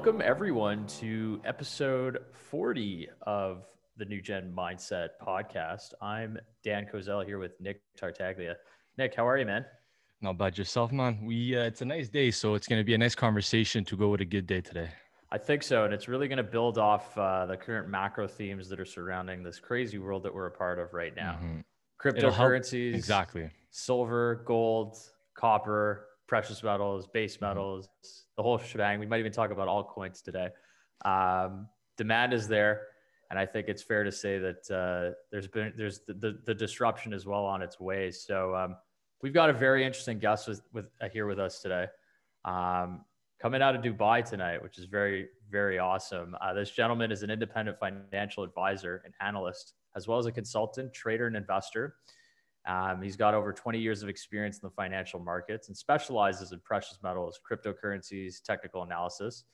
welcome everyone to episode 40 of the New Gen Mindset podcast. I'm Dan Kozel here with Nick Tartaglia. Nick, how are you, man? Not bad yourself, man. We uh, it's a nice day, so it's going to be a nice conversation to go with a good day today. I think so, and it's really going to build off uh, the current macro themes that are surrounding this crazy world that we're a part of right now. Mm-hmm. Cryptocurrencies, exactly. Silver, gold, copper, precious metals, base mm-hmm. metals, mm-hmm. The whole shebang. We might even talk about altcoins today. Um, demand is there, and I think it's fair to say that uh, there's been there's the, the, the, disruption is well on its way. So um, we've got a very interesting guest with, with uh, here with us today. Um, coming out of Dubai tonight, which is very, very awesome. Uh, this gentleman is an independent financial advisor and analyst, as well as a consultant, trader, and investor. Um, he's got over 20 years of experience in the financial markets and specializes in precious metals, cryptocurrencies, technical analysis.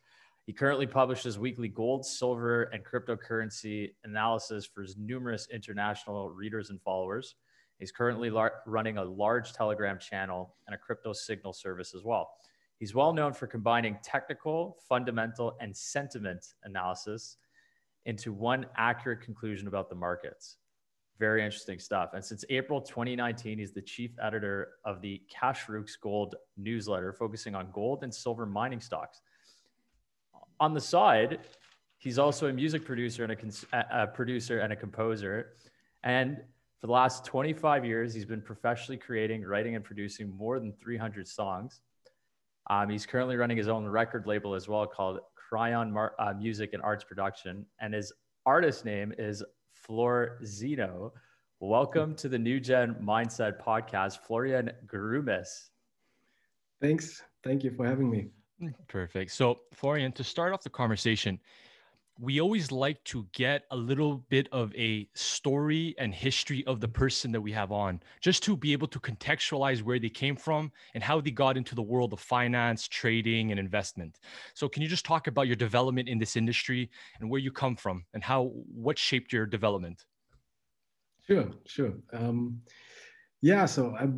He currently publishes weekly gold, silver, and cryptocurrency analysis for his numerous international readers and followers. He's currently lar- running a large Telegram channel and a crypto signal service as well. He's well known for combining technical, fundamental, and sentiment analysis into one accurate conclusion about the markets. Very interesting stuff. And since April 2019, he's the chief editor of the Cash Rooks Gold newsletter, focusing on gold and silver mining stocks. On the side, he's also a music producer and a, a producer and a composer. And for the last 25 years, he's been professionally creating, writing, and producing more than 300 songs. Um, he's currently running his own record label as well called Cryon Mar- uh, Music and Arts Production. And his artist name is Flor Zeno. Welcome to the New Gen Mindset podcast, Florian Grummes. Thanks. Thank you for having me. Perfect. So, Florian, to start off the conversation, we always like to get a little bit of a story and history of the person that we have on, just to be able to contextualize where they came from and how they got into the world of finance, trading, and investment. So, can you just talk about your development in this industry and where you come from and how what shaped your development? Sure, sure. Um, yeah, so I,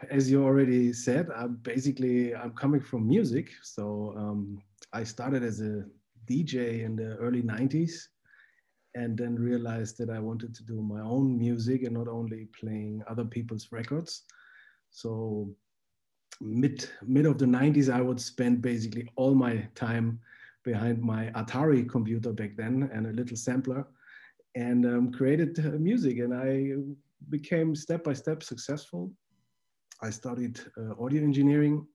as you already said, I'm basically I'm coming from music. So um, I started as a DJ in the early 90s and then realized that I wanted to do my own music and not only playing other people's records. So mid mid of the 90s, I would spend basically all my time behind my Atari computer back then and a little sampler and um, created uh, music. And I became step by step successful. I studied uh, audio engineering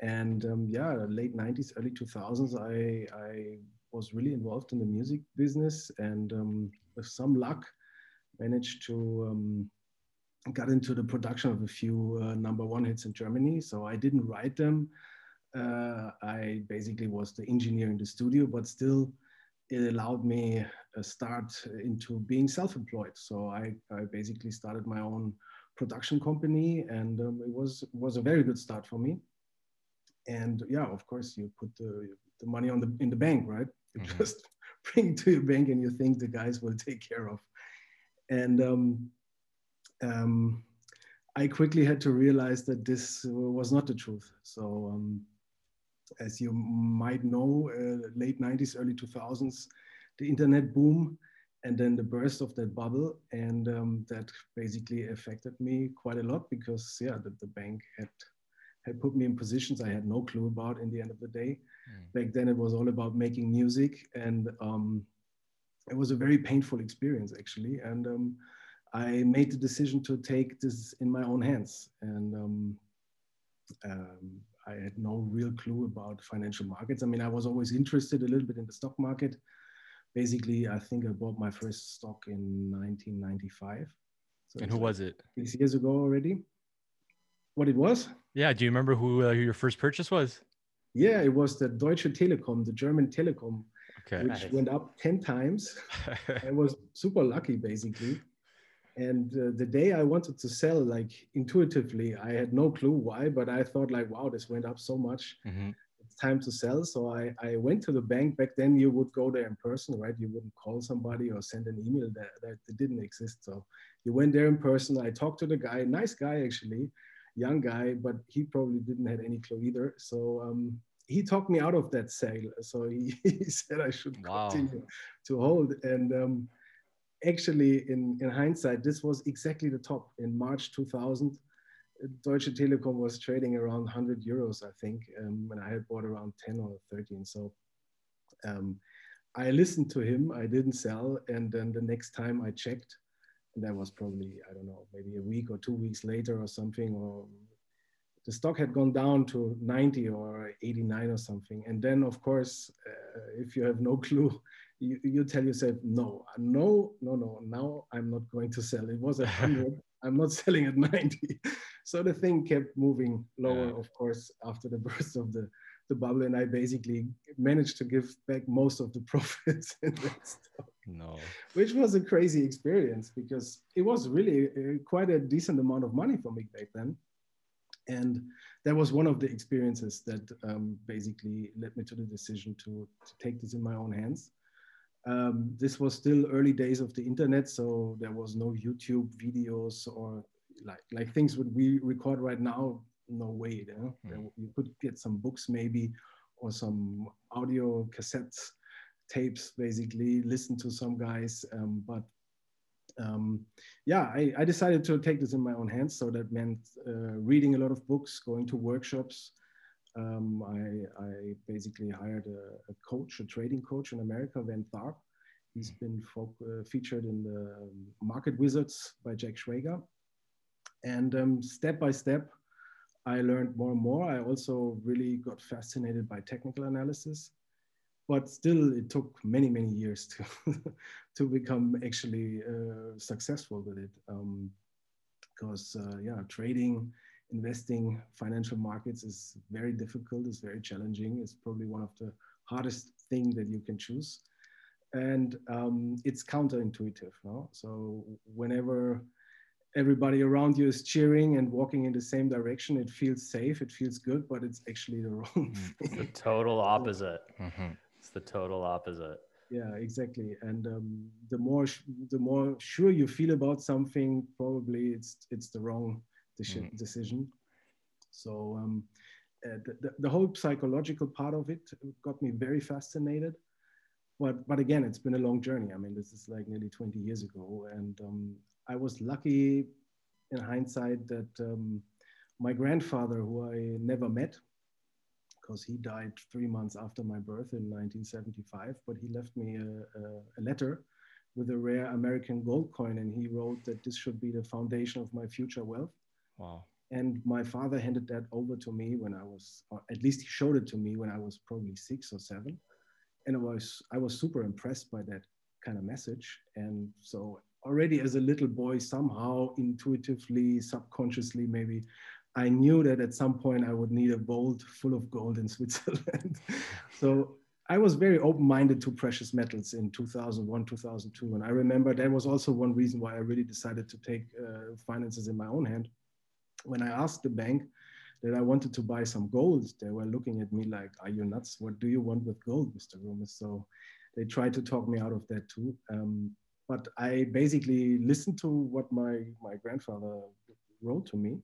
and um, yeah late 90s early 2000s i i was really involved in the music business and um, with some luck managed to um, got into the production of a few uh, number one hits in germany. So i didn't write them. Uh, i basically was the engineer in the studio but still it allowed me a start into being self-employed. So i, I basically started my own production company and um, it was was a very good start for me and yeah, of course, you put the, the money on the in the bank, right? You mm-hmm. just bring to your bank, and you think the guys will take care of. And um, um, I quickly had to realize that this was not the truth. So, um, as you might know, uh, late 90s, early 2000s, the internet boom, and then the burst of that bubble, and um, that basically affected me quite a lot because, yeah, the, the bank had had put me in positions I had no clue about in the end of the day. Mm. Back then, it was all about making music, and um, it was a very painful experience actually. And um, I made the decision to take this in my own hands. And um, um I had no real clue about financial markets. I mean, I was always interested a little bit in the stock market. Basically, I think I bought my first stock in 1995. So and who was it? Six years ago already what it was? Yeah. Do you remember who, uh, who your first purchase was? Yeah, it was the Deutsche Telekom, the German Telekom, okay. which nice. went up 10 times. I was super lucky, basically. And uh, the day I wanted to sell, like intuitively, I had no clue why, but I thought, like, wow, this went up so much. Mm-hmm. It's time to sell. So I, I went to the bank. Back then, you would go there in person, right? You wouldn't call somebody or send an email that, that didn't exist. So you went there in person. I talked to the guy, nice guy, actually young guy, but he probably didn't have any clue either. So um, he talked me out of that sale. So he, he said I should Wow. continue to hold. And um, actually, in, in hindsight, this was exactly the top. In March 2000, Deutsche Telekom was trading around 100 euros, I think, um, when I had bought around 10 or 13. So um, I listened to him. I didn't sell. And then the next time I checked, and that was probably, I don't know, maybe a week or two weeks later or something, or the stock had gone down to 90 or 89 or something. And then, of course, uh, if you have no clue, you, you tell yourself, no, no, no, no, now I'm not going to sell. It was a 100. I'm not selling at 90. So the thing kept moving lower, Yeah. of course, after the burst of the, the bubble. And I basically managed to give back most of the profits in that stock No. which was a crazy experience because it was really uh, quite a decent amount of money for me back then. And that was one of the experiences that um, basically led me to the decision to, to take this in my own hands. Um, this was still early days of the internet, so there was no YouTube videos or like like things that we record right now. No way? Mm. you could get some books maybe or some audio cassettes tapes basically listen to some guys um, but um, yeah I, I decided to take this in my own hands. So that meant uh, reading a lot of books going to workshops. Um, I, I basically hired a, a coach a trading coach in america van tharp. He's been fo- uh, featured in the market wizards by jack schwager and um, step by step i learned more and more. I also really got fascinated by technical analysis but still it took many many years to to become actually uh, successful with it. Because uh, yeah trading investing financial markets is very difficult it's very challenging it's probably one of the hardest thing that you can choose. And um, it's counterintuitive no? so whenever everybody around you is cheering and walking in the same direction it feels safe it feels good but it's actually the wrong It's the total opposite. Mhm. It's the total opposite. yeah exactly and um, the more sh- the more sure you feel about something probably it's it's the wrong deci- Mm. decision so um, uh, the, the, the whole psychological part of it got me very fascinated but but again it's been a long journey i mean this is like nearly 20 years ago and um, i was lucky in hindsight that um, my grandfather who i never met because he died three months after my birth in 1975. But he left me a, a, a, letter with a rare American gold coin, and he wrote that this should be the foundation of my future wealth. Wow. And my father handed that over to me when I was, or at least he showed it to me when I was probably six or seven, and I was I was super impressed by that kind of message. And so already as a little boy, somehow intuitively, subconsciously, maybe I knew that at some point I would need a vault full of gold in Switzerland. so I was very open-minded to precious metals in 2001, 2002. And I remember that was also one reason why I really decided to take uh, finances in my own hand. When I asked the bank that I wanted to buy some gold, they were looking at me like, are you nuts? What do you want with gold, Mr. Rumis? So they tried to talk me out of that too. Um, but I basically listened to what my, my grandfather wrote to me.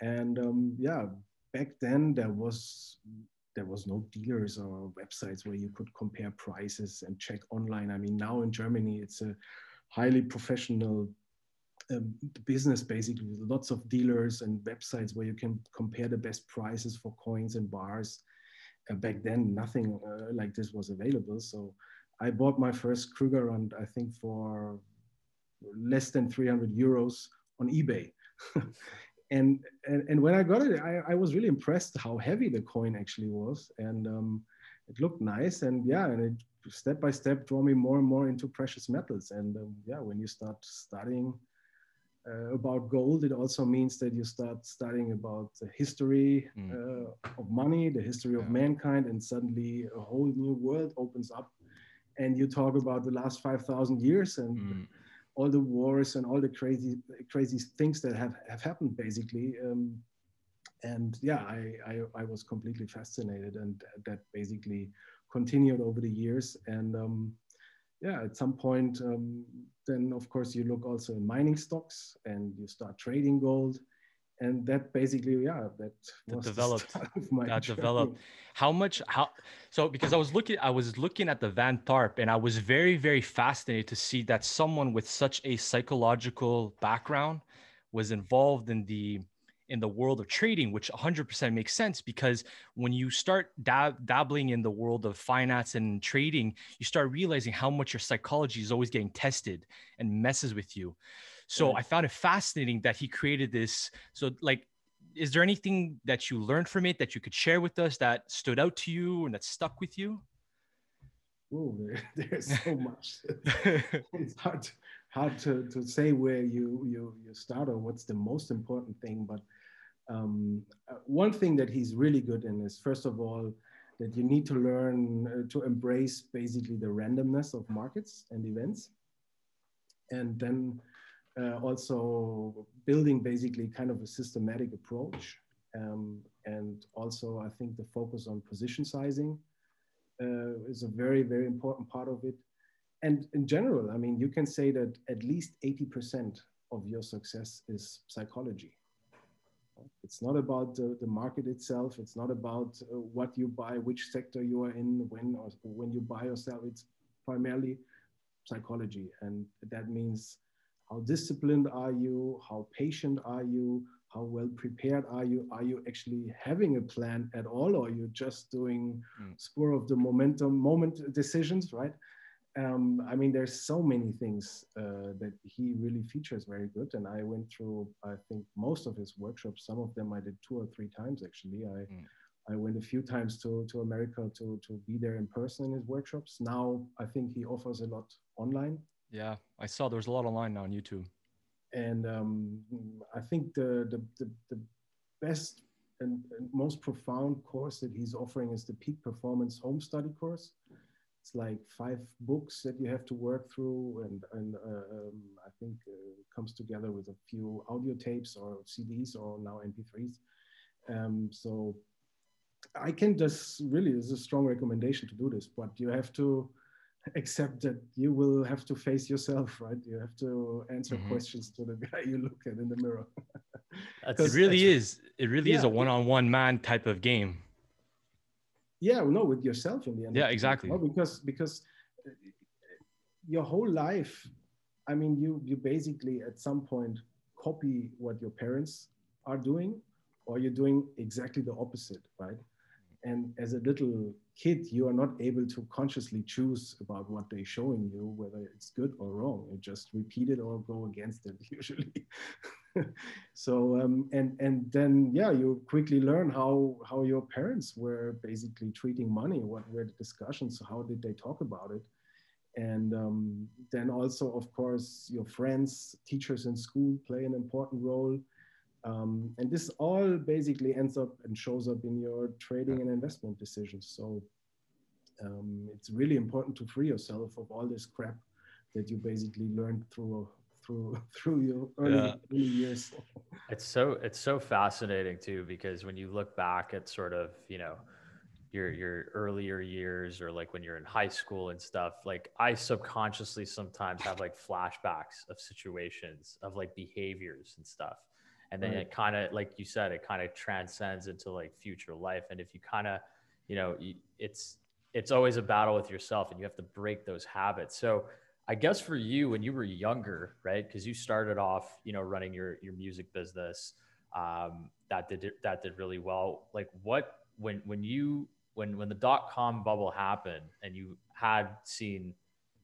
And um, yeah back then there was there was no dealers or websites where you could compare prices and check online. I mean now in germany it's a highly professional um, business basically lots of dealers and websites where you can compare the best prices for coins and bars. Uh, back then nothing uh, like this was available. So i bought my first krugerrand i think for less than 300 euros on ebay. And, and and when I got it, I, I was really impressed how heavy the coin actually was, and um, it looked nice, and yeah, and it step by step drew me more and more into precious metals, and um, yeah, when you start studying uh, about gold, it also means that you start studying about the history Mm. uh, of money, the history of mankind, and suddenly a whole new world opens up, and you talk about the last five thousand years and Mm. all the wars and all the crazy crazy things that have, have happened basically. Um, and yeah I, I, I was completely fascinated and that basically continued over the years. And um, yeah at some point um, then of course you look also in mining stocks and you start trading gold and that basically yeah that, that developed. that journey. developed. How much how so because i was looking i was looking at the van tharp and i was very very fascinated to see that someone with such a psychological background was involved in the in the world of trading which 100% makes sense because when you start dab- dabbling in the world of finance and trading you start realizing how much your psychology is always getting tested and messes with you so I found it fascinating that he created this. So like, is there anything that you learned from it that you could share with us that stood out to you and that stuck with you? Oh, there's so much. it's hard, hard to, to say where you, you, you start or what's the most important thing. But um, uh, one thing that he's really good in is, first of all, that you need to learn uh, to embrace basically the randomness of markets and events. And then also building basically kind of a systematic approach. Um, and also, I think the focus on position sizing uh, is a very, very important part of it. And in general, I mean, you can say that at least 80% of your success is psychology. It's not about the, the market itself. It's not about uh, what you buy, which sector you are in, when or when you buy or sell. It's primarily psychology, and that means how disciplined are you? How patient are you? How well prepared are you? Are you actually having a plan at all, or are you just doing mm. spur of the momentum moment decisions, right? Um, I mean, there's so many things uh, that he really features very good. And I went through, I think, most of his workshops. Some of them I did two or three times actually. I mm. I went a few times to, to America to, to be there in person in his workshops. Now I think he offers a lot online. Yeah, I saw there's a lot online now on YouTube. And um, I think the, the, the, the best and, and, most profound course that he's offering is the Peak Performance Home Study course. It's like five books that you have to work through, and, and uh, um, I think uh, comes together with a few audio tapes or CDs or now MP3s. Um, so I can just really, is a strong recommendation to do this, but you have to except that you will have to face yourself, right? You have to answer mm-hmm. questions to the guy you look at in the mirror. it really is. It really yeah. is a one-on-one man type of game. Yeah, no, with yourself in the end. Yeah, exactly. Because because uh, your whole life, I mean, you you basically at some point copy what your parents are doing, or you're doing exactly the opposite, right? And as a little kid, you are not able to consciously choose about what they're showing you, whether it's good or wrong. You just repeat it or go against it usually. so um, and and then yeah, you quickly learn how how your parents were basically treating money. What were the discussions? How did they talk about it? And um, then also, of course, your friends, teachers in school play an important role. Um, and this all basically ends up and shows up in your trading and investment decisions. So um, it's really important to free yourself of all this crap that you basically learned through through through your early, yeah. early years. it's so it's so fascinating too because when you look back at sort of you know your your earlier years or like when you're in high school and stuff like i subconsciously sometimes have like flashbacks of situations of like behaviors and stuff and then right. it kind of like you said it kind of transcends into like future life. And if you kind of you know it's it's always a battle with yourself and you have to break those habits. So i guess for you when you were younger right because you started off you know running your your music business um, that did that did really well. Like what when when you when when the dot com bubble happened and you had seen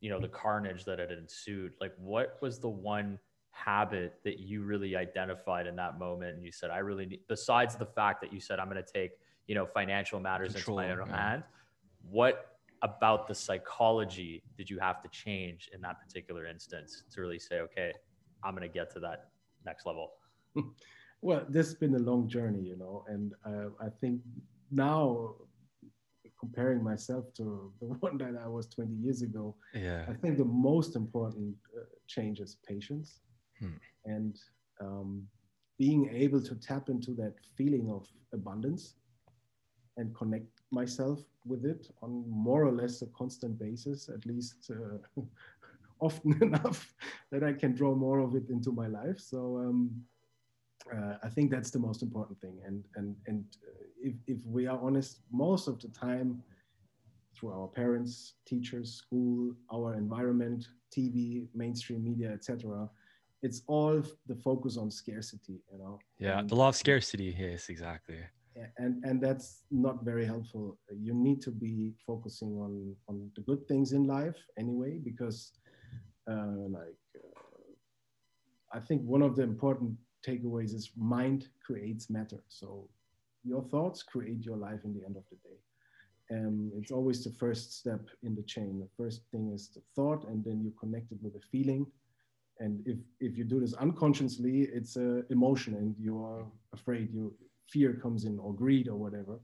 you know the carnage that had ensued like what was the one habit that you really identified in that moment and you said i really need besides the fact that you said i'm going to take you know financial matters Control, into my own yeah. hand what about the psychology did you have to change in that particular instance to really say okay i'm going to get to that next level well this has been a long journey you know and uh, i think now comparing myself to the one that i was 20 years ago yeah. I think the most important uh, change is patience Hmm. And um, being able to tap into that feeling of abundance and connect myself with it on more or less a constant basis, at least uh, often enough that I can draw more of it into my life. So um, uh, I think that's the most important thing. And and and uh, if if we are honest, most of the time, through our parents, teachers, school, our environment, TV, mainstream media, etc., it's all the focus on scarcity. You know. Yeah, and, the law of scarcity. Yes, exactly. And and that's not very helpful. You need to be focusing on on the good things in life anyway, because uh, like uh, I think one of the important takeaways is mind creates matter. So your thoughts create your life in the end of the day. And it's always the first step in the chain. The first thing is the thought, and then you connect it with a feeling. And if, if you do this unconsciously, it's an emotion, and you are afraid, you fear comes in, or greed, or whatever.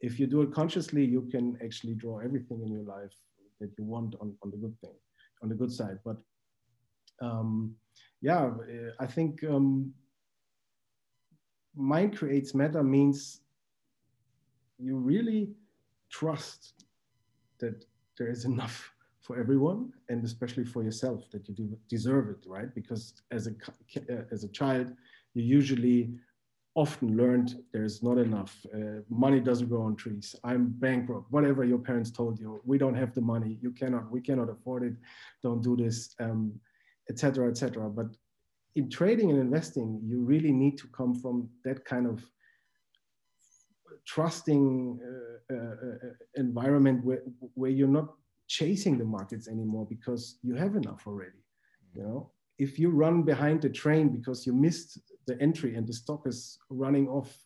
If you do it consciously, you can actually draw everything in your life that you want on, on the good thing, on the good side. But um, yeah, I think um, mind creates matter means you really trust that there is enough for everyone and especially for yourself that you deserve it right? Because as a as a child you usually often learned there's not enough uh, money doesn't grow on trees i'm bankrupt whatever your parents told you we don't have the money you cannot we cannot afford it don't do this um, etc etc but in trading and investing, you really need to come from that kind of trusting uh, uh, uh, environment where, where you're not chasing the markets anymore because you have enough already. You know, if you run behind the train because you missed the entry and the stock is running off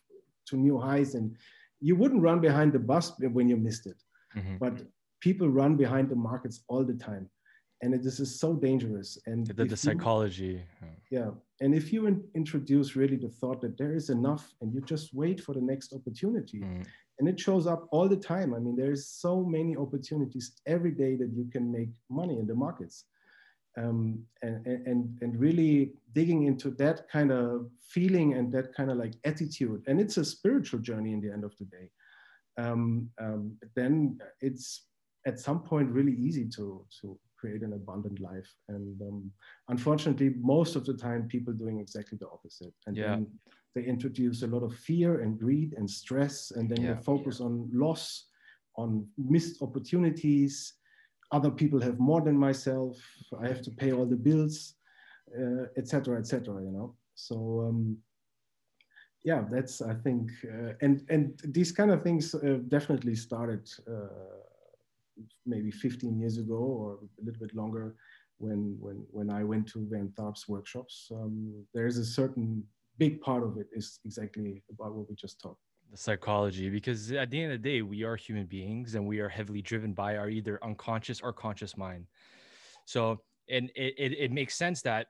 to new highs, and you wouldn't run behind the bus when you missed it. Mm-hmm. But people run behind the markets all the time and it, this is so dangerous and the, the psychology you, yeah and if you in, introduce really the thought that there is enough and you just wait for the next opportunity mm. And it shows up all the time i mean there's so many opportunities every day that you can make money in the markets um, and, and and really digging into that kind of feeling and that kind of like attitude and it's a spiritual journey in the end of the day um, um, then it's at some point really easy to to create an abundant life. And um, unfortunately, most of the time, people doing exactly the opposite. And yeah. then they introduce a lot of fear and greed and stress, and then yeah. they focus yeah. on loss, on missed opportunities. Other people have more than myself. I have to pay all the bills, etc., uh, etc. Et you know. So um, yeah, that's I think, uh, and and these kind of things uh, definitely started uh, maybe 15 years ago or a little bit longer when when when I went to Van Tharp's workshops. Um, there's a certain big part of it is exactly about what we just talked. The psychology, because at the end of the day, we are human beings and we are heavily driven by our either unconscious or conscious mind. So, and it, it, it makes sense that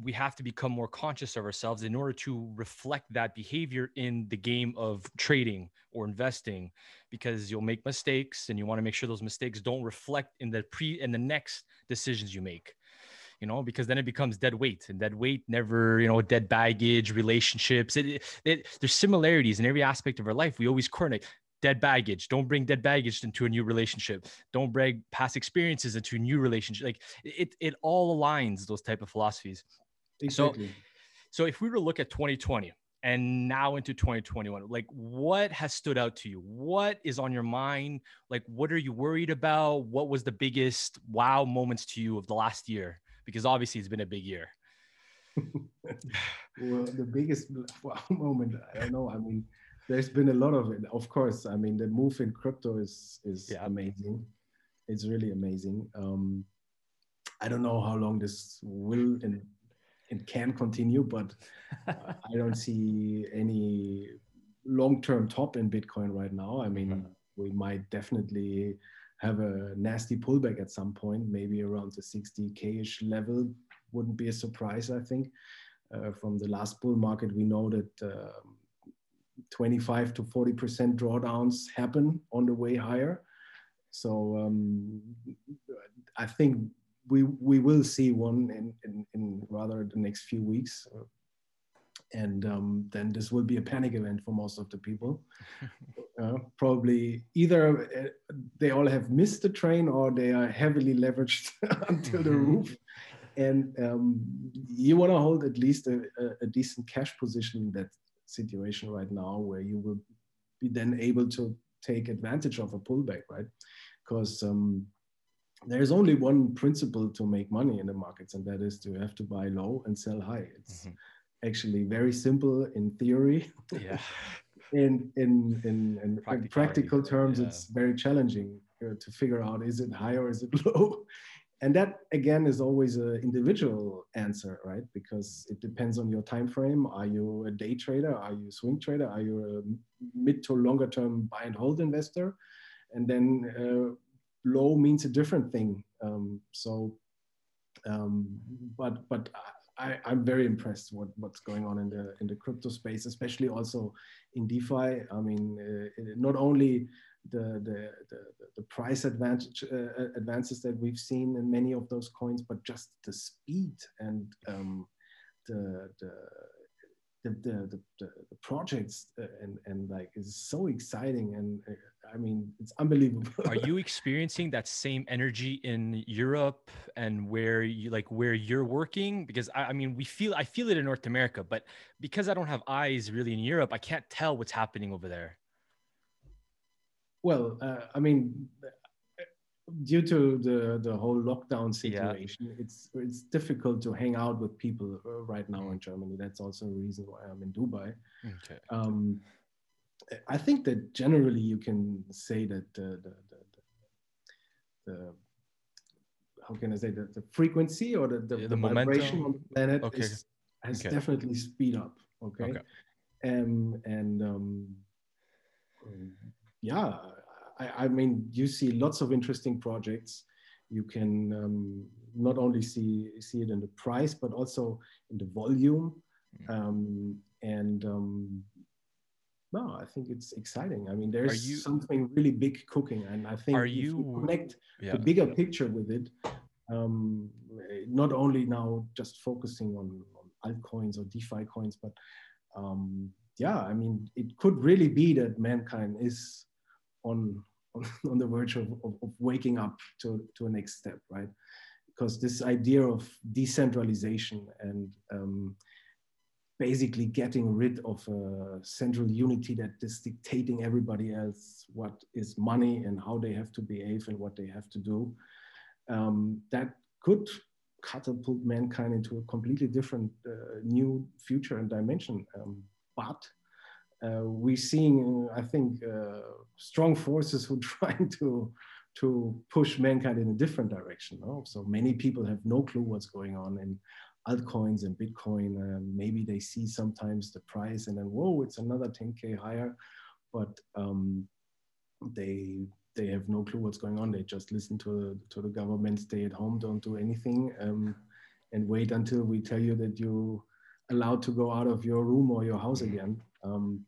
we have to become more conscious of ourselves in order to reflect that behavior in the game of trading or investing because you'll make mistakes and you want to make sure those mistakes don't reflect in the pre in the next decisions you make you know because then it becomes dead weight and dead weight never you know dead baggage relationships it, it, it, there's similarities in every aspect of our life. We always coordinate dead baggage don't bring dead baggage into a new relationship. Don't bring past experiences into a new relationship. Like it it all aligns those type of philosophies. Exactly. so so if we were to look at 2020 and now into 2021 like what has stood out to you? What is on your mind? Like what are you worried about? What was the biggest wow moments to you of the last year because obviously it's been a big year well the biggest moment i don't know i mean there's been a lot of it of course i mean the move in crypto is is yeah. amazing it's really amazing um i don't know how long this will and it can continue, but I don't see any long-term top in Bitcoin right now. I mean, mm-hmm. we might definitely have a nasty pullback at some point, maybe around the 60k-ish level. Wouldn't be a surprise, I think. Uh, from the last bull market, we know that uh, 25 to 40% drawdowns happen on the way higher. So um, I think we we will see one in, in, in rather the next few weeks and um, then this will be a panic event for most of the people uh, probably either uh, they all have missed the train or they are heavily leveraged until the mm-hmm. roof and um, you want to hold at least a, a, decent cash position in that situation right now where you will be then able to take advantage of a pullback right because um, there's only one principle to make money in the markets and that is to have to buy low and sell high it's mm-hmm. Actually very simple in theory. Yeah. In in in, in, in practical terms yeah. it's very challenging to figure out is it high or is it low? And that again is always an individual answer right? Because it depends on your time frame. Are you a day trader? Are you a swing trader? Are you a mid to longer term buy and hold investor? And then uh, low means a different thing. Um, so um, but but I, am very impressed what what's going on in the in the crypto space, especially also in DeFi. I mean, uh, not only the the, the, the price advantage uh, advances that we've seen in many of those coins, but just the speed and um, the, the the, the, the, the, projects uh, and, and like it's so exciting and uh, I mean it's unbelievable. Are you experiencing that same energy in Europe and where you like where you're working? Because I, I mean we feel I feel it in North America, but because I don't have eyes really in Europe, I can't tell what's happening over there. Well, uh, I mean, due to the the whole lockdown situation, yeah. it's it's difficult to hang out with people uh, right now in Germany. That's also a reason why I'm in Dubai. Okay. Um, I think that generally you can say that the, the, the, the how can I say that the frequency or the, the, yeah, the, the vibration on the planet okay. is, has okay. definitely speed up. Okay. okay. Um, and um, yeah, I, I, mean, you see lots of interesting projects. You can um, not only see see it in the price, but also in the volume. Um, and um, no, I think it's exciting. I mean, there's you, something really big cooking, and I think are you, you connect yeah. the bigger picture with it, um, not only now just focusing on, on altcoins or DeFi coins, but um, yeah, I mean, it could really be that mankind is on on, the verge of, of, of, waking up to, to a next step, right? Because this idea of decentralization and um, basically getting rid of a central unity that is dictating everybody else what is money and how they have to behave and what they have to do, um, that could catapult mankind into a completely different uh, new future and dimension. Um, but we're seeing, I think, uh, strong forces who are trying to to push mankind in a different direction. No? So many people have no clue what's going on in altcoins and Bitcoin. Um, maybe they see sometimes the price and then whoa, it's another 10k higher, but um, they they have no clue what's going on. They just listen to to the government, stay at home, don't do anything, um, and wait until we tell you that you allowed to go out of your room or your house again. Um,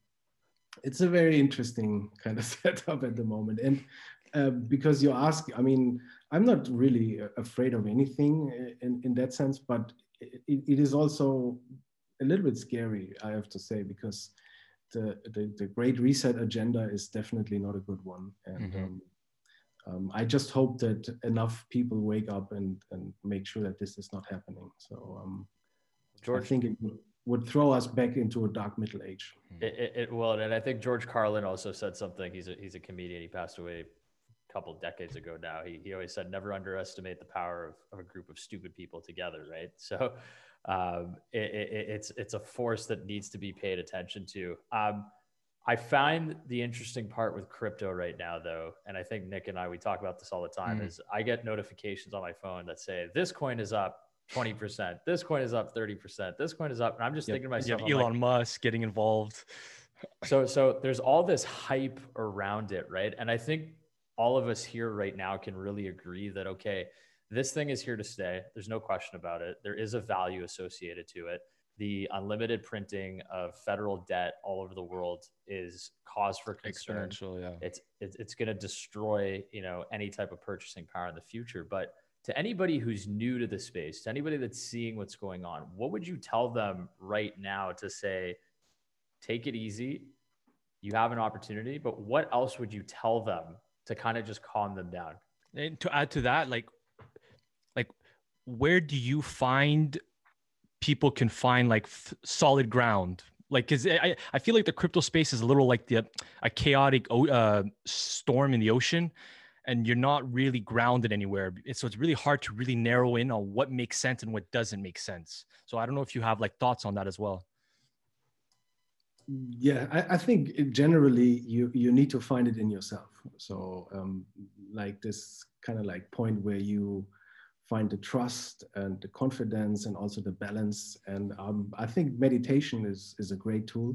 it's a very interesting kind of setup at the moment. And uh, because you ask, I mean, I'm not really afraid of anything in, in that sense, but it, it is also a little bit scary, I have to say, because the, the, the great reset agenda is definitely not a good one. And mm-hmm. um, um, I just hope that enough people wake up and, and make sure that this is not happening. So um, George, I think it would would throw us back into a dark middle age. It, it, it will, and I think George Carlin also said something. He's a he's a comedian. He passed away a couple decades ago now. He he always said never underestimate the power of, of a group of stupid people together, right? So um, it, it's it's a force that needs to be paid attention to. Um, I find the interesting part with crypto right now, though, and I think Nick and I we talk about this all the time, mm. is I get notifications on my phone that say this coin is up 20%. This coin is up 30%. This coin is up. And I'm just yep. thinking to myself, Elon like, Musk getting involved. so, so there's all this hype around it, right? And I think all of us here right now can really agree that, okay, this thing is here to stay. There's no question about it. There is a value associated to it. The unlimited printing of federal debt all over the world is cause for concern. Exponential, yeah. It's it's, it's going to destroy, you know, any type of purchasing power in the future. But to anybody who's new to the space, to anybody that's seeing what's going on, what would you tell them right now to say, take it easy? You have an opportunity, but what else would you tell them to kind of just calm them down? And to add to that, like, like where do you find people can find like f- solid ground? Like, cause I, I feel like the crypto space is a little like the a chaotic uh, storm in the ocean, and you're not really grounded anywhere. So it's really hard to really narrow in on what makes sense and what doesn't make sense. So I don't know if you have like thoughts on that as well. Yeah, I, I think generally you you need to find it in yourself. So um, like this kind of like point where you find the trust and the confidence and also the balance. And um, I think meditation is is a great tool.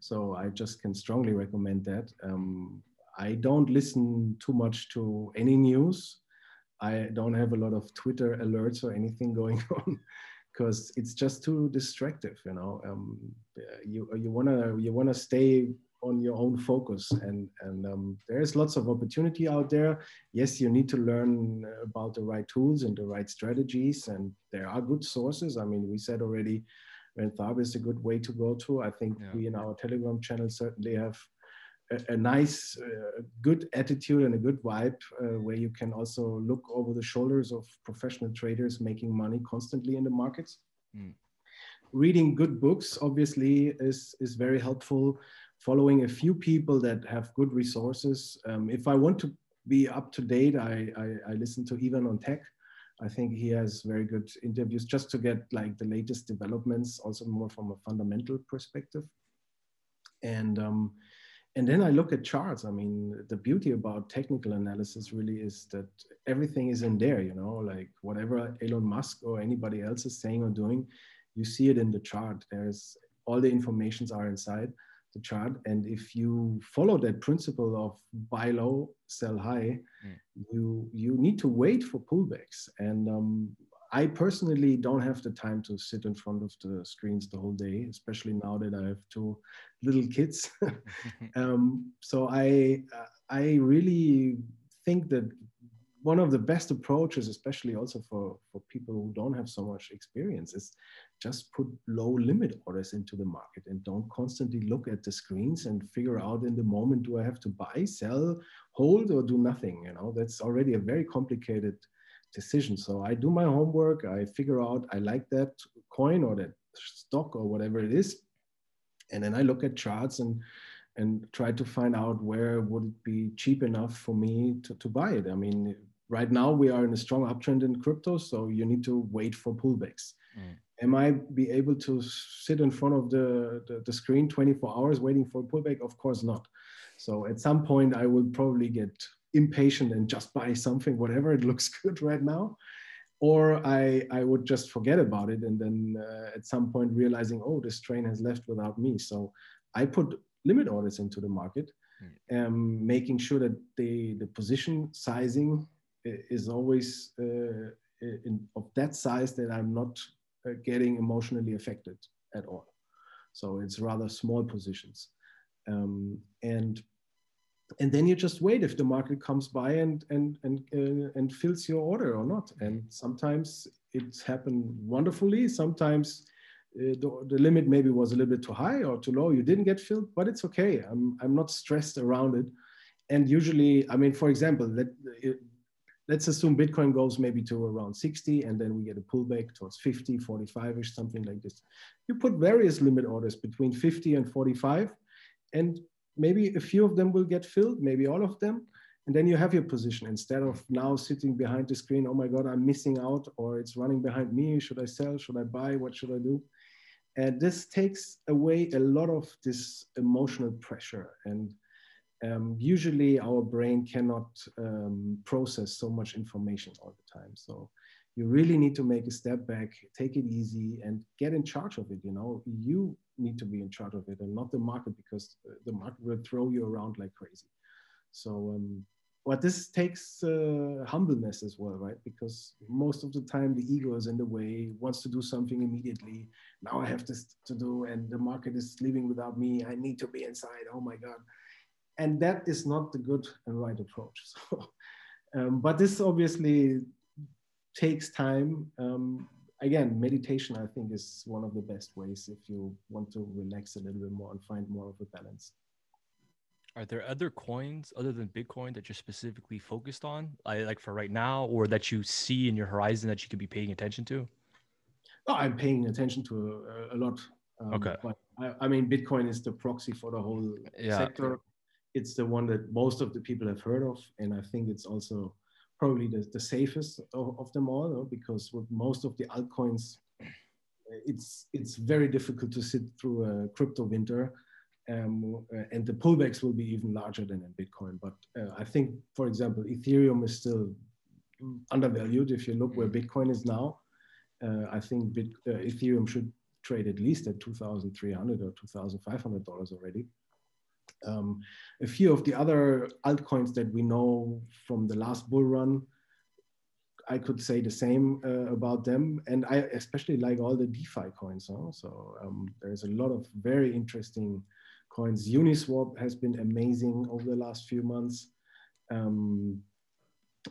So I just can strongly recommend that. Um, I don't listen too much to any news. I don't have a lot of Twitter alerts or anything going on because it's just too distractive. You know, um, you you wanna you wanna stay on your own focus and and um, there's lots of opportunity out there yes you need to learn about the right tools and the right strategies and there are good sources i mean we said already Van Tharp is a good way to go to i think yeah. we in our telegram channel certainly have a, a nice, uh, good attitude and a good vibe uh, where you can also look over the shoulders of professional traders making money constantly in the markets. Mm. Reading good books obviously is, is very helpful. Following a few people that have good resources. Um, if I want to be up to date, I, I, I listen to Ivan on Tech. I think he has very good interviews just to get like the latest developments, also more from a fundamental perspective. And um, and then I look at charts. I mean, the beauty about technical analysis really is that everything is in there, you know, like whatever Elon Musk or anybody else is saying or doing, you see it in the chart. There's all the informations are inside the chart. And if you follow that principle of buy low, sell high, mm. you you need to wait for pullbacks. And um, I personally don't have the time to sit in front of the screens the whole day, especially now that I have two little kids. um, so I I really think that one of the best approaches, especially also for, for people who don't have so much experience, is just put low limit orders into the market and don't constantly look at the screens and figure out in the moment do I have to buy, sell, hold, or do nothing. You know, that's already a very complicated decision. So I do my homework, I figure out I like that coin or that stock or whatever it is. And then I look at charts and and try to find out where would it be cheap enough for me to, to buy it. I mean, right now we are in a strong uptrend in crypto, so you need to wait for pullbacks. Mm. Am I be able to sit in front of the, the, the screen 24 hours waiting for a pullback? Of course not. So at some point I will probably get impatient and just buy something, whatever it looks good right now. Or I, I would just forget about it and then uh, at some point realizing, oh, this train has left without me. So I put limit orders into the market, mm. um, making sure that the, the position sizing is always uh, in, of that size that I'm not uh, getting emotionally affected at all. So it's rather small positions. Um, and and then you just wait if the market comes by and and and uh, and fills your order or not. And sometimes it's happened wonderfully. Sometimes uh, the, the, limit maybe was a little bit too high or too low. You didn't get filled but it's okay. I'm i'm not stressed around it. And usually i mean for example let it, let's assume bitcoin goes maybe to around 60 and then we get a pullback towards 50 45ish something like this. You put various limit orders between 50 and 45 and maybe a few of them will get filled, maybe all of them. And then you have your position instead of now sitting behind the screen, oh my God, I'm missing out, or it's running behind me. Should I sell? Should I buy? What should I do? And this takes away a lot of this emotional pressure. And um, usually our brain cannot um, process so much information all the time. So you really need to make a step back, take it easy, and get in charge of it. You know, you need to be in charge of it, and not the market, because the market will throw you around like crazy. So, um, but this takes uh, humbleness as well, right? Because most of the time the ego is in the way, wants to do something immediately. Now I have this to do, and the market is leaving without me. I need to be inside. Oh my god! And that is not the good and right approach. So, um, but this obviously takes time. Um, again, meditation, I think, is one of the best ways if you want to relax a little bit more and find more of a balance. Are there other coins other than Bitcoin that you're specifically focused on, like for right now, or that you see in your horizon that you could be paying attention to? Oh, I'm paying attention to a, a lot. Um, okay. But I, I, mean, Bitcoin is the proxy for the whole yeah. sector. It's the one that most of the people have heard of, and I think it's also probably the, the safest of, of them all, because with most of the altcoins, it's it's very difficult to sit through a crypto winter um, uh, and the pullbacks will be even larger than in Bitcoin. But uh, I think, for example, Ethereum is still undervalued. If you look where mm. Bitcoin is now, uh, I think Bit, uh, Ethereum should trade at least at 2,300 or 2,500 dollars already. Um, a few of the other altcoins that we know from the last bull run, I could say the same uh, about them, and I especially like all the DeFi coins. Huh? So um, there's a lot of very interesting coins. Uniswap has been amazing over the last few months. Um,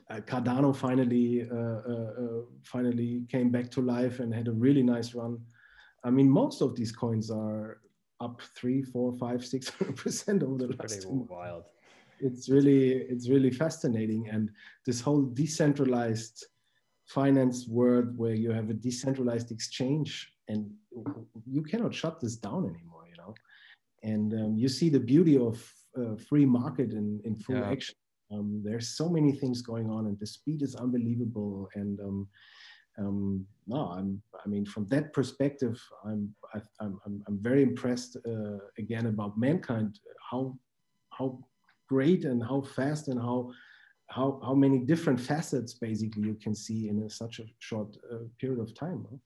uh, Cardano finally uh, uh, uh, finally came back to life and had a really nice run. I mean, most of these coins are up three, four, five, six hundred percent over the last. Pretty wild. It's really it's really fascinating, and this whole decentralized finance world where you have a decentralized exchange and you cannot shut this down anymore you know and um, you see the beauty of uh, free market in, in full yeah. action um, there's so many things going on and the speed is unbelievable and um, um, no i'm i mean from that perspective i'm I, am i I'm very impressed uh, again about mankind how how great and how fast and how how how many different facets basically you can see in a, such a short uh, period of time huh?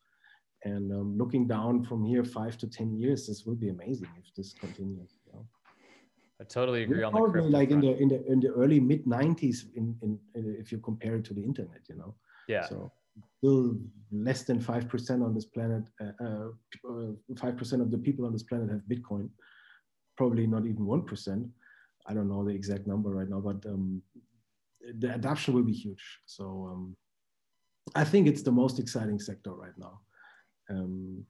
And um, looking down from here five to 10 years, this will be amazing if this continues. You know? I totally agree We're on probably the like front. in the in the in the early mid 90s in, in, in if you compare it to the internet, you know. Yeah. So still less than five percent on this planet. Uh, uh, five uh, of the people on this planet have Bitcoin. Probably not even one percent. I don't know the exact number right now, but um, the adoption will be huge. So um, I think it's the most exciting sector right now. Um,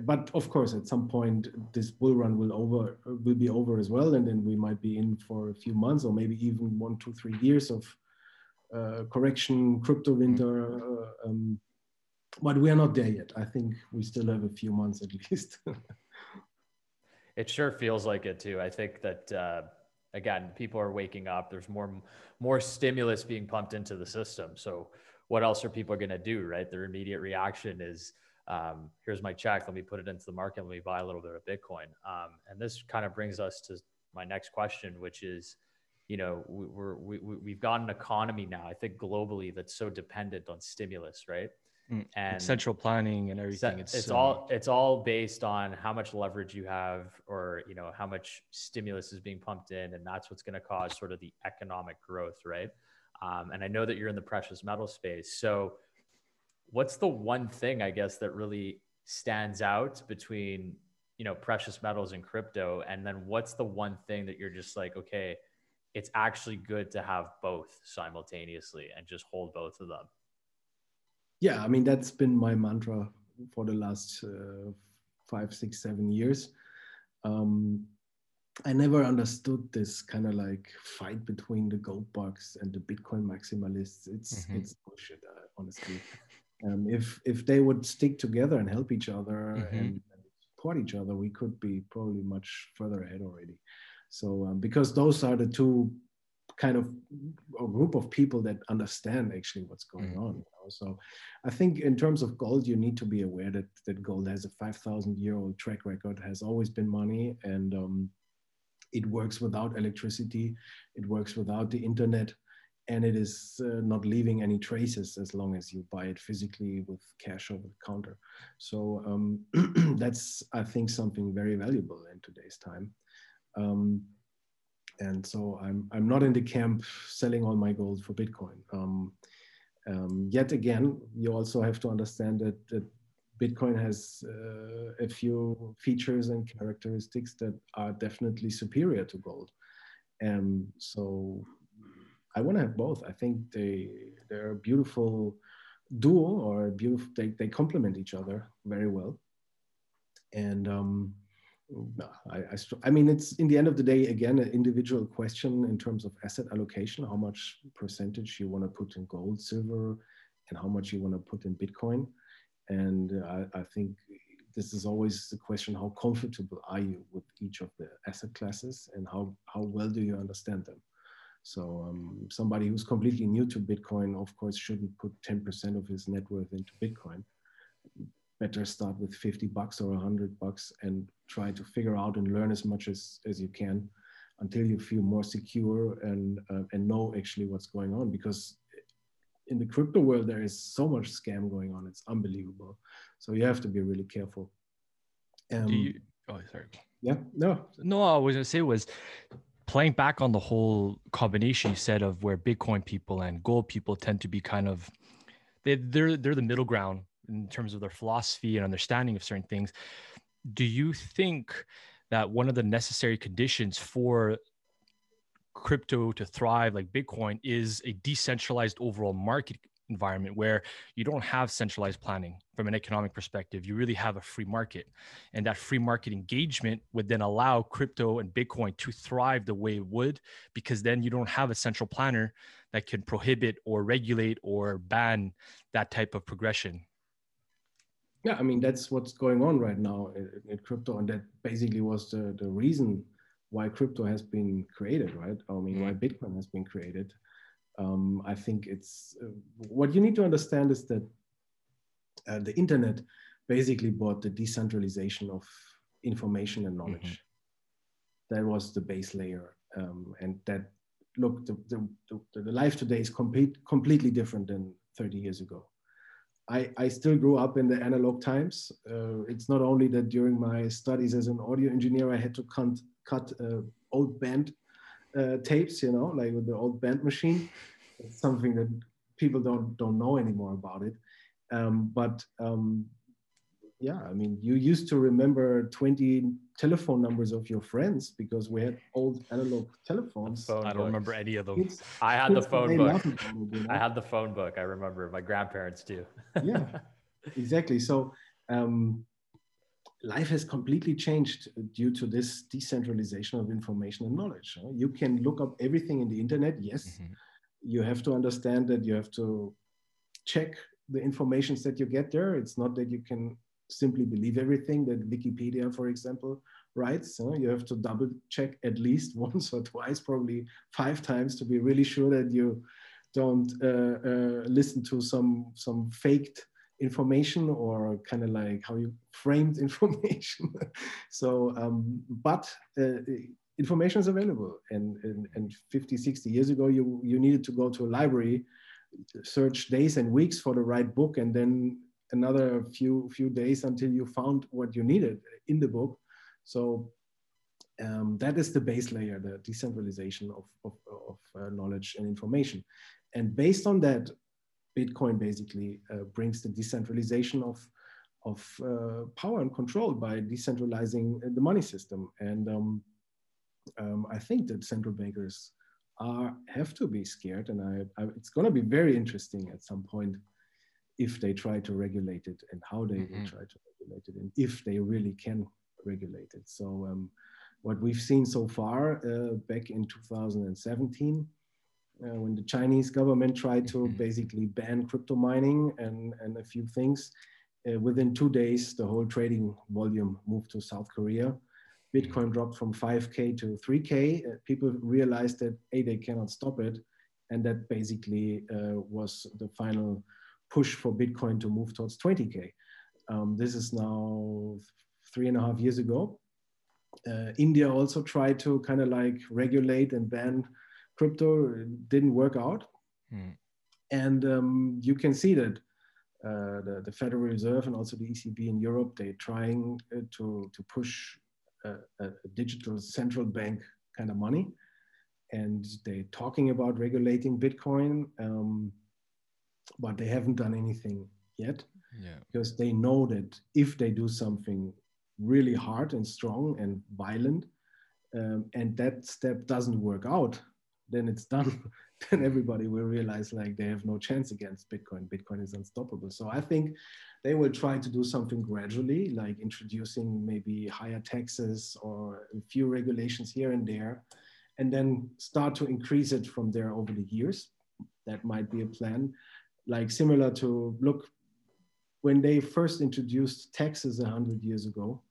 but of course, at some point, this bull run will over will be over as well, and then we might be in for a few months or maybe even one, two, three years of correction, crypto winter. Uh, um, but we are not there yet. I think we still have a few months at least. it sure feels like it too. I think that uh, again, people are waking up. There's more more stimulus being pumped into the system. So what else are people going to do? Right? Their immediate reaction is um, here's my check. Let me put it into the market. Let me buy a little bit of Bitcoin. Um, and this kind of brings us to my next question, which is, you know, we, we're, we, we've got an economy now, I think globally that's so dependent on stimulus, right? Mm, and central planning and everything. It's, it's all it's all based on how much leverage you have, or you know how much stimulus is being pumped in, and that's what's going to cause sort of the economic growth, right? Um, and I know that you're in the precious metal space, so what's the one thing I guess that really stands out between you know precious metals and crypto and then what's the one thing that you're just like okay it's actually good to have both simultaneously and just hold both of them yeah i mean that's been my mantra for the last uh, five six seven years um, i never understood this kind of like fight between the gold bugs and the bitcoin maximalists it's mm-hmm. it's bullshit uh, honestly um, if if they would stick together and help each other mm-hmm. and, support each other, we could be probably much further ahead already. So um, because those are the two kind of a group of people that understand actually what's going mm-hmm. on. You know? So I think in terms of gold, you need to be aware that that gold has a five thousand year old track record, has always been money, and um, it works without electricity, it works without the internet and it is uh, not leaving any traces as long as you buy it physically with cash over the counter. So um, that's, I think, something very valuable in today's time. Um, and so I'm, I'm not in the camp selling all my gold for Bitcoin. Um, um yet again, you also have to understand that, that Bitcoin has uh, a few features and characteristics that are definitely superior to gold. And so I want to have both. I think they they're a beautiful duo or beautiful. They they complement each other very well, and um, no, I, I, I, mean, it's in the end of the day, again, an individual question in terms of asset allocation, how much percentage you want to put in gold, silver, and how much you want to put in Bitcoin. And uh, I, think this is always the question, how comfortable are you with each of the asset classes and how, how well do you understand them? So um, somebody who's completely new to Bitcoin, of course, shouldn't put 10% of his net worth into Bitcoin better start with 50 bucks or 100 bucks and try to figure out and learn as much as, as you can until you feel more secure and, uh, and know actually what's going on. Because in the crypto world, there is so much scam going on. It's unbelievable. So you have to be really careful. Um, Do you, oh, sorry. Yeah, no. No, I was going to say was playing back on the whole combination you said of where Bitcoin people and gold people tend to be kind of, they, they're, they're the middle ground in terms of their philosophy and understanding of certain things. Do you think that one of the necessary conditions for crypto to thrive like Bitcoin is a decentralized overall market environment where you don't have centralized planning from an economic perspective. You really have a free market. And that free market engagement would then allow crypto and Bitcoin to thrive the way it would, because then you don't have a central planner that can prohibit or regulate or ban that type of progression yeah, I mean that's what's going on right now in, in, crypto, and that basically was the the reason why crypto has been created, right? I mean, why mm-hmm. Bitcoin has been created. Um, I think it's uh, what you need to understand is that uh, the internet basically brought the decentralization of information and knowledge. Mm-hmm. That was the base layer, um, and that look the, the, the, the life today is complete, completely different than 30 years ago. I, I still grew up in the analog times. Uh, it's not only that during my studies as an audio engineer, I had to cut, cut uh, old band uh, tapes, you know, like with the old band machine. It's something that people don't, don't know anymore about it. Um, but um, yeah, I mean, you used to remember 20 telephone numbers of your friends because we had old analog telephones. I don't remember any of them. It's, I had the phone book. It, you know? I had the phone book. I remember my grandparents too. yeah, exactly. So um, life has completely changed due to this decentralization of information and knowledge. You can look up everything in the internet. Yes, mm-hmm. you have to understand that you have to check the information that you get there. It's not that you can simply believe everything that Wikipedia, for example, writes. You, you have to double check at least once or twice, probably five times, to be really sure that you don't uh, uh, listen to some some faked information or kind of like how you framed information. so, um, but uh, information is available, and, and and 50, 60 years ago, you you needed to go to a library search days and weeks for the right book and then another few few days until you found what you needed in the book. So um, that is the base layer, the decentralization of, of, of uh, knowledge and information. And based on that, Bitcoin basically uh, brings the decentralization of, of uh, power and control by decentralizing the money system. And um, um, I think that central bankers are have to be scared, and I, I it's going to be very interesting at some point if they try to regulate it and how they mm-hmm. will try to regulate it and if they really can regulate it. So um, what we've seen so far uh, back in 2017, uh, when the Chinese government tried to mm-hmm. basically ban crypto mining and, and a few things, uh, within two days, the whole trading volume moved to South Korea. Bitcoin dropped from 5K to 3K. Uh, people realized that A, they cannot stop it. And that basically uh, was the final push for Bitcoin to move towards 20K. Um, this is now three and a half years ago. Uh, India also tried to kind of like regulate and ban crypto. It didn't work out. Hmm. And um, you can see that uh, the, the, Federal Reserve and also the ECB in Europe, they're trying uh, to, to push a, a, digital central bank kind of money. And they're talking about regulating Bitcoin. Um, but they haven't done anything yet yeah. because they know that if they do something really hard and strong and violent um, and that step doesn't work out then it's done then everybody will realize like they have no chance against bitcoin bitcoin is unstoppable so i think they will try to do something gradually, like introducing maybe higher taxes or a few regulations here and there, and then start to increase it from there over the years. That might be a plan. Like similar to look, when they first introduced taxes 100 years ago,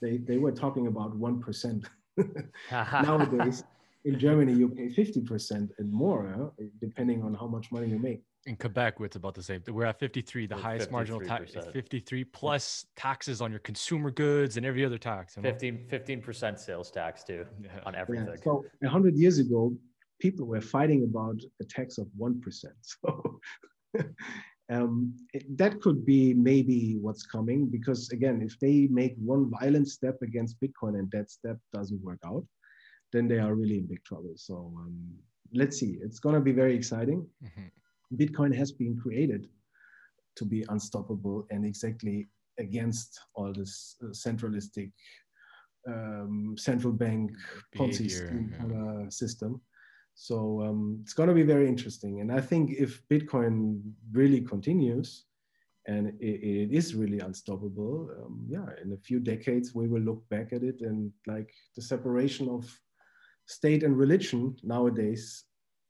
they, they were talking about 1%. Nowadays, in Germany, you pay 50% and more, uh, depending on how much money you make. In Quebec, it's about the same. We're at 53. The highest marginal tax is 53 plus taxes on your consumer goods and every other tax. You know? 15 percent sales tax too yeah. on everything. Yeah. So hundred years ago, people were fighting about a tax of one percent. So um, it, that could be maybe what's coming because again, if they make one violent step against Bitcoin and that step doesn't work out, then they are really in big trouble. So um, let's see. It's going to be very exciting. Mm-hmm. Bitcoin has been created to be unstoppable and exactly against all this uh, centralistic um, central bank Ponzi yeah. system. So um, it's going to be very interesting. And I think if Bitcoin really continues and it, it is really unstoppable, um, yeah, in a few decades, we will look back at it and like the separation of state and religion nowadays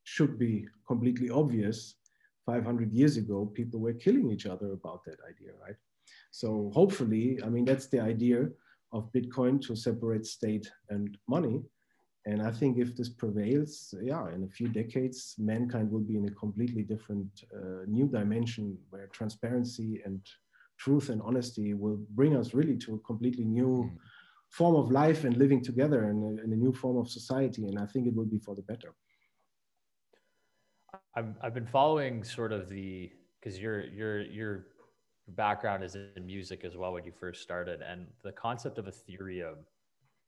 should be completely obvious. 500 years ago, people were killing each other about that idea, right? So hopefully, I mean, that's the idea of Bitcoin to separate state and money. And I think if this prevails, yeah, in a few decades, mankind will be in a completely different uh, new dimension where transparency and truth and honesty will bring us really to a completely new mm. form of life and living together in a, in a new form of society. And I think it will be for the better. I've, I've been following sort of the because your your your background is in music as well when you first started and the concept of ethereum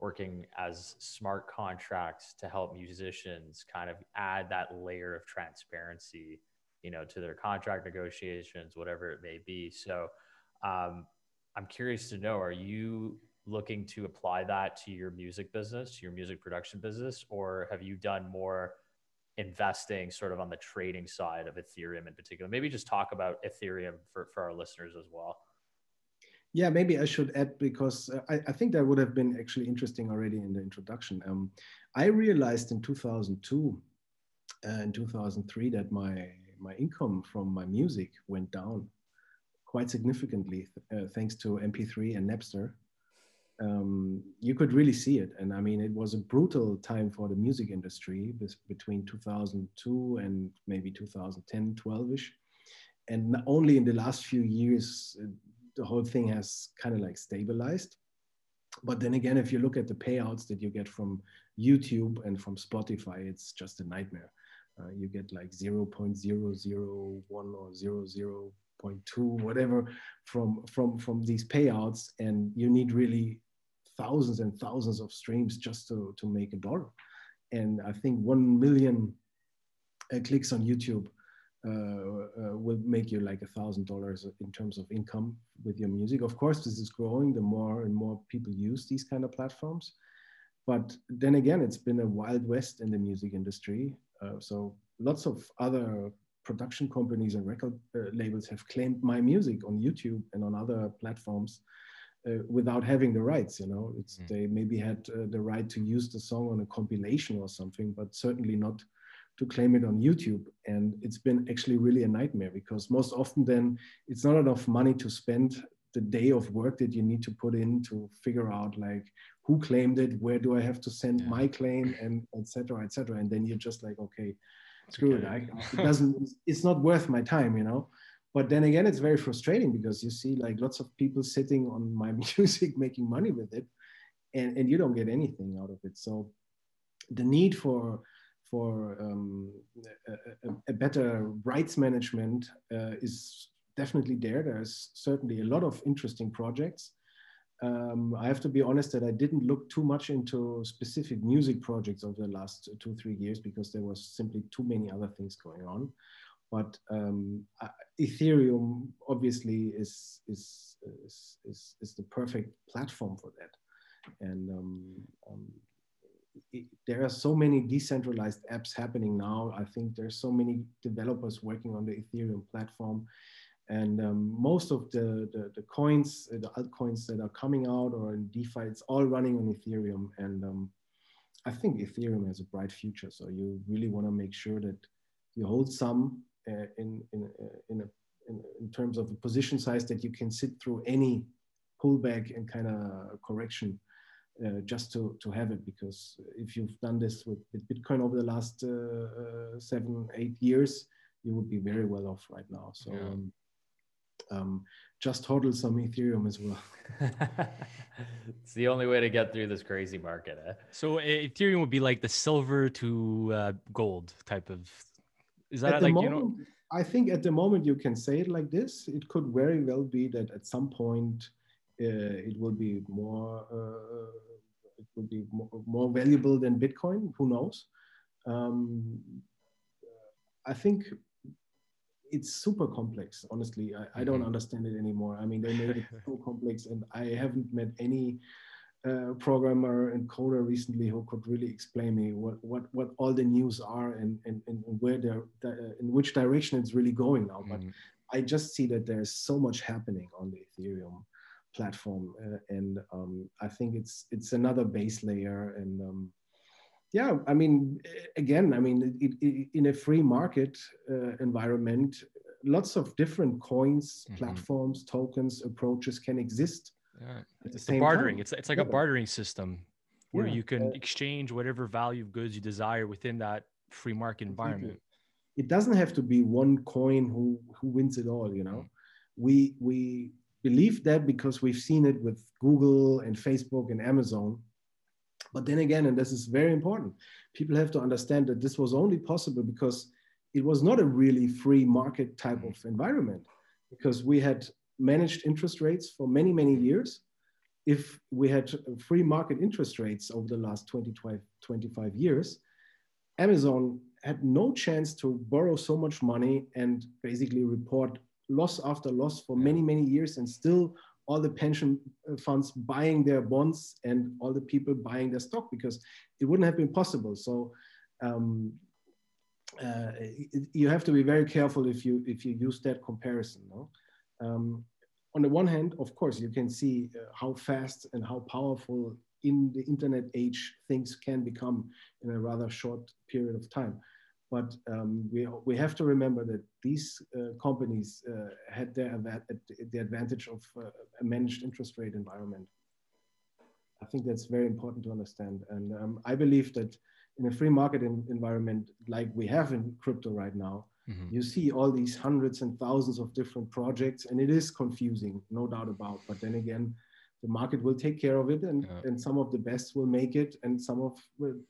working as smart contracts to help musicians kind of add that layer of transparency you know to their contract negotiations whatever it may be. So um, i'm curious to know are you looking to apply that to your music business your music production business or have you done more investing sort of on the trading side of ethereum in particular? Maybe just talk about ethereum for, for our listeners as well yeah, maybe I should add because uh, I, I, think that would have been actually interesting already in the introduction. Um, I realized in 2002 and 2003 that my my income from my music went down quite significantly uh, thanks to MP3 and Napster. Um, you could really see it, and I mean, it was a brutal time for the music industry between 2002 and maybe 2010, 12ish. And only in the last few years, the whole thing has kind of like stabilized. But then again, if you look at the payouts that you get from YouTube and from Spotify, it's just a nightmare. Uh, you get like 0.001 or 0.0.2, whatever, from, from, from these payouts. And you need really thousands and thousands of streams just to, to make a dollar. And I think 1 million uh, clicks on YouTube will make you like a thousand dollars in terms of income with your music. Of course, this is growing the more and more people use these kind of platforms. But then again, it's been a wild west in the music industry. Uh, so lots of other production companies and record uh, labels have claimed my music on YouTube and on other platforms uh, without having the rights. You know, it's mm. they maybe had uh, the right to use the song on a compilation or something, but certainly not to claim it on YouTube. And it's been actually really a nightmare because most often then it's not enough money to spend the day of work that you need to put in to figure out like who claimed it, where do I have to send yeah. my claim and etc. etc. And then you're just like, okay, screw okay. it. I, it doesn't, it's not worth my time, you know? But then again, it's very frustrating because you see like lots of people sitting on my music making money with it and, and you don't get anything out of it. So the need for for um, a, a, better rights management uh, is definitely there. There's certainly a lot of interesting projects. Um, I have to be honest that I didn't look too much into specific music projects over the last two, three years because there was simply too many other things going on. But um, uh, Ethereum obviously is, is, is, is, the perfect platform for that. And um, um there are so many decentralized apps happening now. I think there's so many developers working on the Ethereum platform. And um, most of the, the, the coins, uh, the altcoins that are coming out or in DeFi, it's all running on Ethereum. And um, I think Ethereum has a bright future. So you really want to make sure that you hold some uh, in, in, uh, in, a, in, in terms of a position size that you can sit through any pullback and kind of correction uh, just to, to have it. Because if you've done this with, with Bitcoin over the last uh, uh, seven, eight years, you would be very well off right now. So yeah. um, um, just hodl some Ethereum as well. it's the only way to get through this crazy market. Eh? So Ethereum would be like the silver to uh, gold type of. Is that at like moment, you know? I think at the moment you can say it like this. It could very well be that at some point uh, it will be more. Uh, it will be more, more, valuable than Bitcoin. Who knows? Um, I think it's super complex. Honestly, I, I don't mm-hmm. understand it anymore. I mean, they made it so complex, and I haven't met any uh, programmer and coder recently who could really explain me what what what all the news are and and, and where they're in which direction it's really going now. But mm. I just see that there's so much happening on the Ethereum platform, uh, and um, I think it's it's another base layer and. Um, yeah, I mean, again, I mean, it, it, in a free market uh, environment, lots of different coins, mm-hmm. platforms, tokens, approaches can exist. Yeah. It's the bartering. Time. It's it's like yeah. a bartering system where yeah. you can uh, exchange whatever value of goods you desire within that free market environment. It doesn't have to be one coin who who wins it all. You know, mm-hmm. we we believe that because we've seen it with Google and Facebook and Amazon but then again, and this is very important, people have to understand that this was only possible because it was not a really free market type of environment because we had managed interest rates for many, many years. If we had free market interest rates over the last 20, 25 years, Amazon had no chance to borrow so much money and basically report loss after loss for many, many years and still all the pension uh, funds buying their bonds and all the people buying their stock because it wouldn't have been possible. So um, uh, you have to be very careful if you if you use that comparison. No? Um, on the one hand, of course, you can see uh, how fast and how powerful in the internet age things can become in a rather short period of time. But um, we, we have to remember that these uh, companies uh, had their, the advantage of uh, a managed interest rate environment. I think that's very important to understand. And um, I believe that in a free market in, environment like we have in crypto right now, mm-hmm. you see all these hundreds and thousands of different projects, and it is confusing, no doubt about. But then again, the market will take care of it and, yeah. and some of the best will make it and some of the,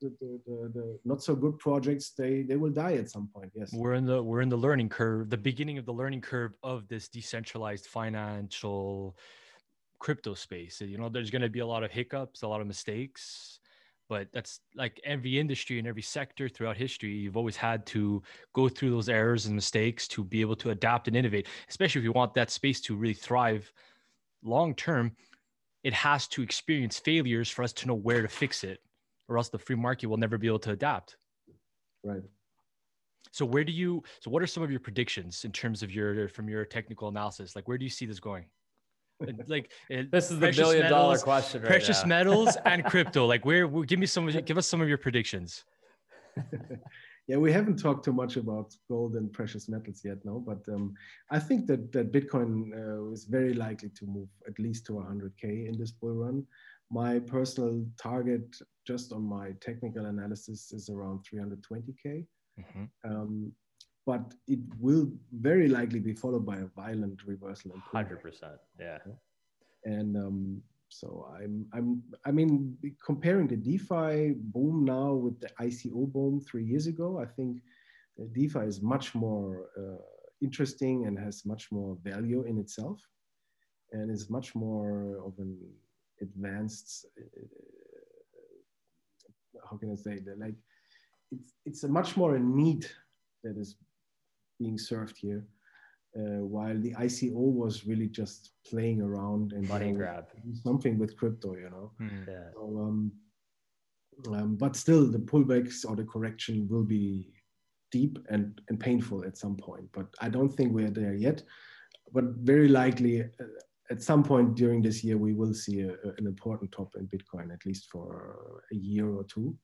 the, the, the, not so good projects they they will die at some point yes we're in the we're in the learning curve the beginning of the learning curve of this decentralized financial crypto space you know there's going to be a lot of hiccups a lot of mistakes but that's like every industry and every sector throughout history you've always had to go through those errors and mistakes to be able to adapt and innovate especially if you want that space to really thrive long term, it has to experience failures for us to know where to fix it, or else the free market will never be able to adapt. Right. So where do you? So what are some of your predictions in terms of your from your technical analysis? Like where do you see this going? like uh, this is the billion metals, dollar question. Right precious now. metals and crypto. Like where? Give me some. Give us some of your predictions. yeah, we haven't talked too much about gold and precious metals yet, no. But um, I think that that Bitcoin uh, is very likely to move at least to 100k in this bull run. My personal target, just on my technical analysis, is around 320k. Mm-hmm. Um, but it will very likely be followed by a violent reversal. Hundred percent, yeah. And um, so I'm, I'm, I mean, comparing the DeFi boom now with the ICO boom three years ago, I think DeFi is much more uh, interesting and has much more value in itself, and is much more of an advanced. Uh, how can I say that? Like, it's it's a much more a need that is being served here uh, while the ICO was really just playing around and money grab something with crypto, you know. Mm, yeah. So, um, um, but still, the pullbacks or the correction will be deep and, and painful at some point. But I don't think we're there yet. But very likely, uh, at some point during this year, we will see a, an important top in Bitcoin, at least for a year or two.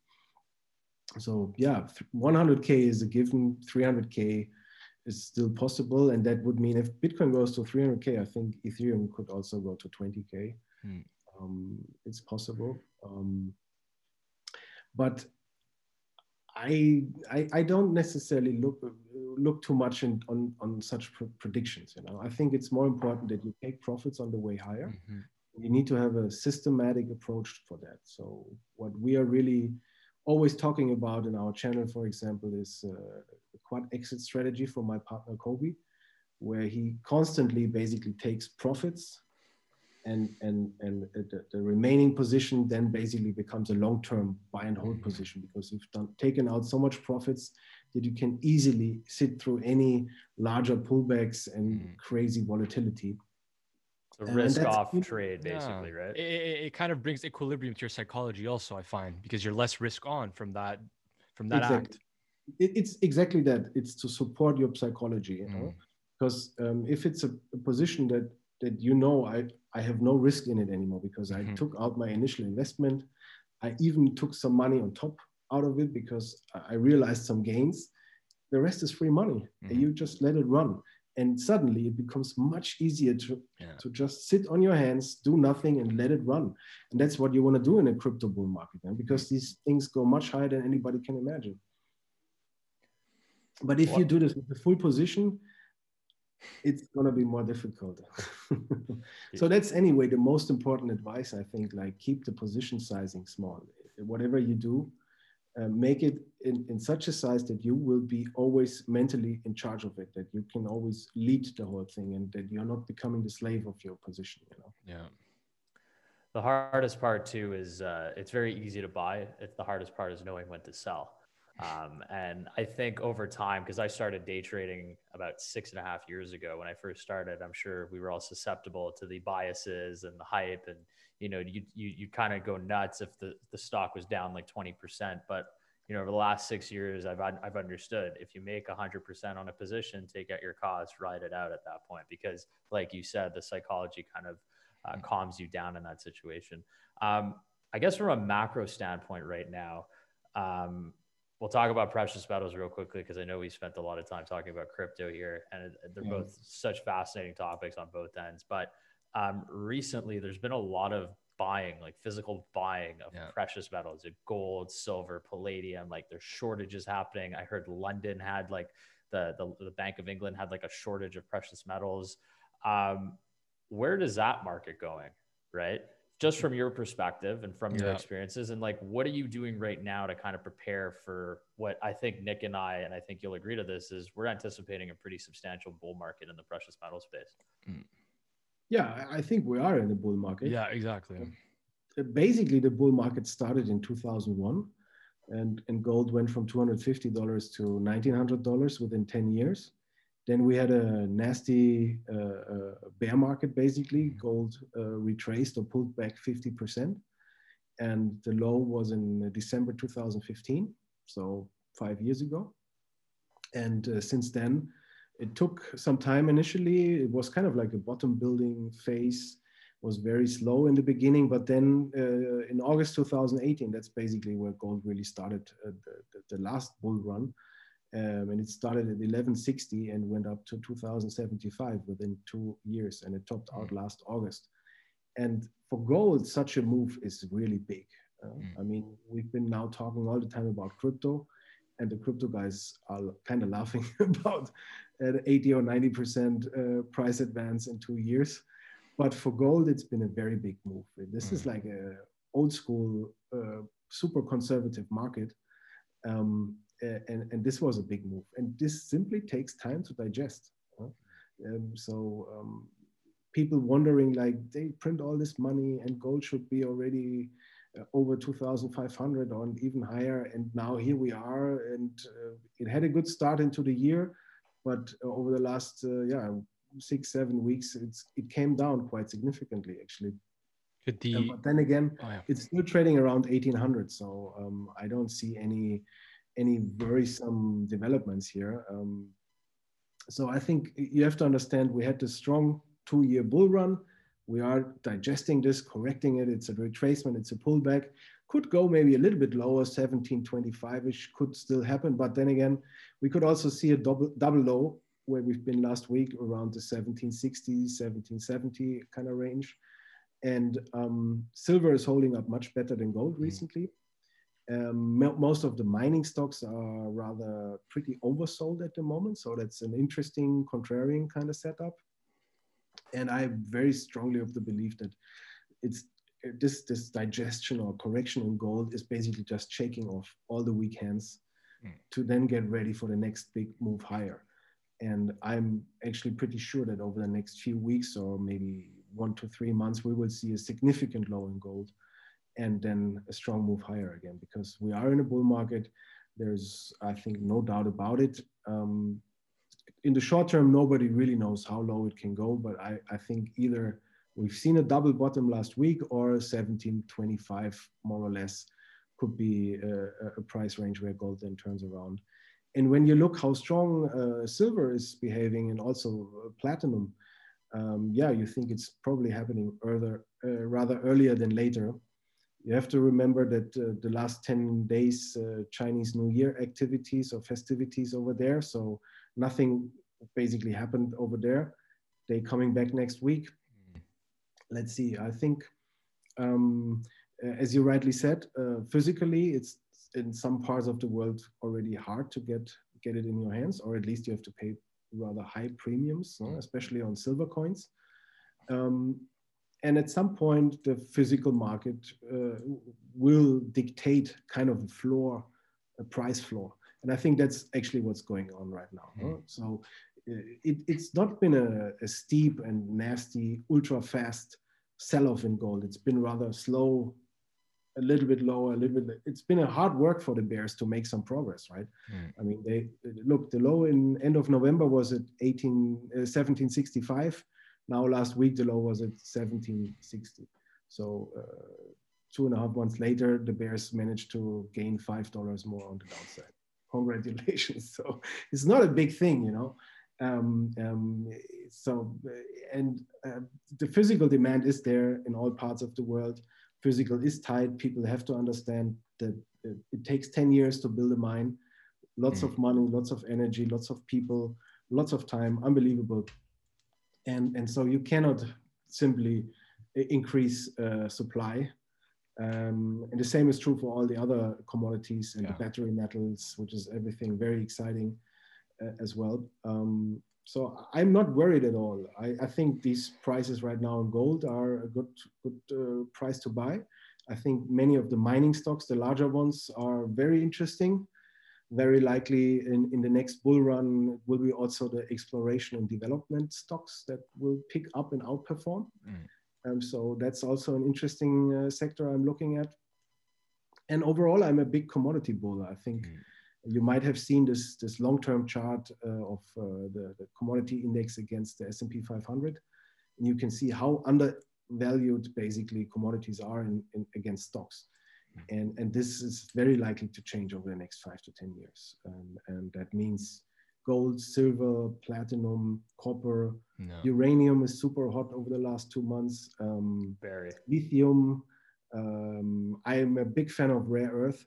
So yeah, 100k is a given. 300k is still possible, and that would mean if Bitcoin goes to 300k, I think Ethereum could also go to 20k. Hmm. Um, it's possible, um, but I, I, I don't necessarily look look too much in, on on such pr predictions. You know, I think it's more important that you take profits on the way higher. Mm -hmm. You need to have a systematic approach for that. So what we are really always talking about in our channel, for example, is uh, quad exit strategy for my partner Kobe, where he constantly basically takes profits and and and the, the, remaining position then basically becomes a long-term buy and hold position because you've done taken out so much profits that you can easily sit through any larger pullbacks and mm. crazy volatility a risk off trade basically yeah. right it, it, kind of brings equilibrium to your psychology also i find because you're less risk on from that from that exactly. act it, it's exactly that it's to support your psychology you know mm. because um, if it's a, a position that that you know I, I have no risk in it anymore because I mm-hmm. took out my initial investment. I even took some money on top out of it because I realized some gains. The rest is free money. Mm-hmm. You just let it run. And suddenly it becomes much easier to, yeah. to just sit on your hands, do nothing, and let it run. And that's what you want to do in a crypto bull market, man, because mm-hmm. these things go much higher than anybody can imagine. But if what? you do this with the full position, it's going to be more difficult. so that's anyway the most important advice I think. Like keep the position sizing small. Whatever you do, uh, make it in, in such a size that you will be always mentally in charge of it. That you can always lead the whole thing, and that you're not becoming the slave of your position. You know. Yeah. The hardest part too is uh, it's very easy to buy. It's the hardest part is knowing when to sell. Um, and I think over time, because I started day trading about six and a half years ago when I first started, I'm sure we were all susceptible to the biases and the hype. And, you know, you, you, you kind of go nuts if the, the stock was down like 20%. But, you know, over the last six years, I've, I've understood if you make 100% on a position, take out your costs, ride it out at that point. Because, like you said, the psychology kind of uh, mm. calms you down in that situation. Um, I guess from a macro standpoint right now, um, we'll talk about precious metals real quickly because I know we spent a lot of time talking about crypto here, and they're mm. both such fascinating topics on both ends. But um, recently, there's been a lot of buying, like physical buying of yeah. precious metals, like gold, silver, palladium. Like there's shortages happening. I heard London had like the the, the Bank of England had like a shortage of precious metals. Um, where does that market going? Right just from your perspective and from your yeah. experiences and like what are you doing right now to kind of prepare for what i think nick and i and i think you'll agree to this is we're anticipating a pretty substantial bull market in the precious metal space mm. Yeah i think we are in a bull market yeah exactly uh, basically the bull market started in 2001 and, and gold went from $250 to $1900 within 10 years then we had a nasty uh, uh, bear market, basically. Gold uh, retraced or pulled back 50%. And the low was in December 2015, so five years ago. And uh, since then, it took some time initially. It was kind of like a bottom building phase, was very slow in the beginning. But then uh, in August 2018, that's basically where gold really started uh, the, the, last bull run um, and it started at 1160 and went up to 2075 within two years, and it topped out mm. last August. And for gold, such a move is really big. Uh, mm. I mean, we've been now talking all the time about crypto, and the crypto guys are kind of laughing about an 80 or 90 percent uh, price advance in two years. But for gold, it's been a very big move. This mm. is like a old school, uh, super conservative market. Um, and, and this was a big move. And this simply takes time to digest. Um, so um, people wondering like they print all this money and gold should be already uh, over 2,500 or even higher. And now here we are. And uh, it had a good start into the year, but over the last uh, yeah six seven weeks, it's it came down quite significantly actually. The, but then again, oh, yeah. it's still trading around 1800. So um, I don't see any any worrisome developments here. Um, so I think you have to understand we had this strong two-year bull run. We are digesting this, correcting it. It's a retracement, it's a pullback. Could go maybe a little bit lower, 1725-ish could still happen. But then again, we could also see a double double low where we've been last week around the 1760, 1770 kind of range. And um, silver is holding up much better than gold mm. recently. Um, most of the mining stocks are rather pretty oversold at the moment. So that's an interesting contrarian kind of setup. And I'm very strongly of the belief that it's this, this digestion or correction in gold is basically just shaking off all the weak hands mm. to then get ready for the next big move higher. And I'm actually pretty sure that over the next few weeks or maybe one to three months, we will see a significant low in gold and then a strong move higher again because we are in a bull market. There's, I think, no doubt about it. Um, in the short term, nobody really knows how low it can go, but I, I think either we've seen a double bottom last week or 1725 more or less could be a, a price range where gold then turns around. And when you look how strong uh, silver is behaving and also uh, platinum, um, yeah, you think it's probably happening earlier, uh, rather earlier than later. You have to remember that uh, the last 10 days, uh, Chinese New Year activities or festivities over there. So nothing basically happened over there. They coming back next week. Let's see. I think, um, as you rightly said, uh, physically, it's in some parts of the world already hard to get get it in your hands, or at least you have to pay rather high premiums, no? Mm. especially on silver coins. Um, and at some point, the physical market uh, will dictate kind of a floor, a price floor. And I think that's actually what's going on right now. Mm. So uh, it, it's not been a, a steep and nasty, ultra fast sell off in gold. It's been rather slow a little bit lower, a little bit. It's been a hard work for the Bears to make some progress, right? Mm. I mean, they look the low in end of November was at 18, uh, 1765. Now last week the low was at 1760. So uh, two and a half months later, the Bears managed to gain five dollars more on the downside. Congratulations! So it's not a big thing, you know. Um, um, so and uh, the physical demand is there in all parts of the world physical is tight. People have to understand that it takes 10 years to build a mine, lots mm. of money, lots of energy, lots of people, lots of time, unbelievable. And, and so you cannot simply increase uh, supply. Um, and the same is true for all the other commodities and yeah. the battery metals, which is everything very exciting uh, as well. Um, so I'm not worried at all. I, I, think these prices right now in gold are a good, good uh, price to buy. I think many of the mining stocks, the larger ones, are very interesting. Very likely in, in the next bull run will be also the exploration and development stocks that will pick up and outperform. Mm. Um, so that's also an interesting uh, sector I'm looking at. And overall, I'm a big commodity bull. I think. Mm you might have seen this, this long-term chart uh, of uh, the, the, commodity index against the S&P 500. And you can see how undervalued basically commodities are in, in, against stocks. And, and this is very likely to change over the next five to 10 years. Um, and that means gold, silver, platinum, copper, no. uranium is super hot over the last two months. Um, very. Lithium. Um, I am a big fan of rare earth.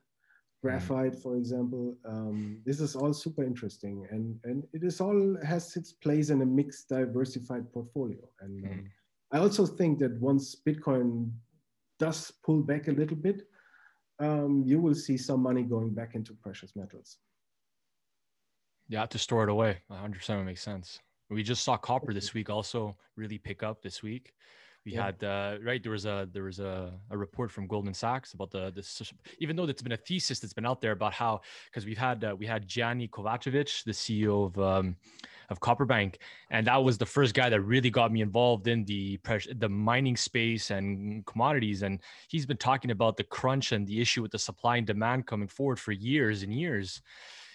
Graphite, for example. Um, this is all super interesting, and and it is all has its place in a mixed, diversified portfolio. And um, mm. I also think that once Bitcoin does pull back a little bit, um, you will see some money going back into precious metals. Yeah, to store it away. 100% makes sense. We just saw copper this week also really pick up this week we yeah. had uh, right there was a there was a, a report from Goldman Sachs about the this even though it's been a thesis that's been out there about how because we've had uh, we had Gianni Kovacevic the CEO of um, of Copperbank and that was the first guy that really got me involved in the the mining space and commodities and he's been talking about the crunch and the issue with the supply and demand coming forward for years and years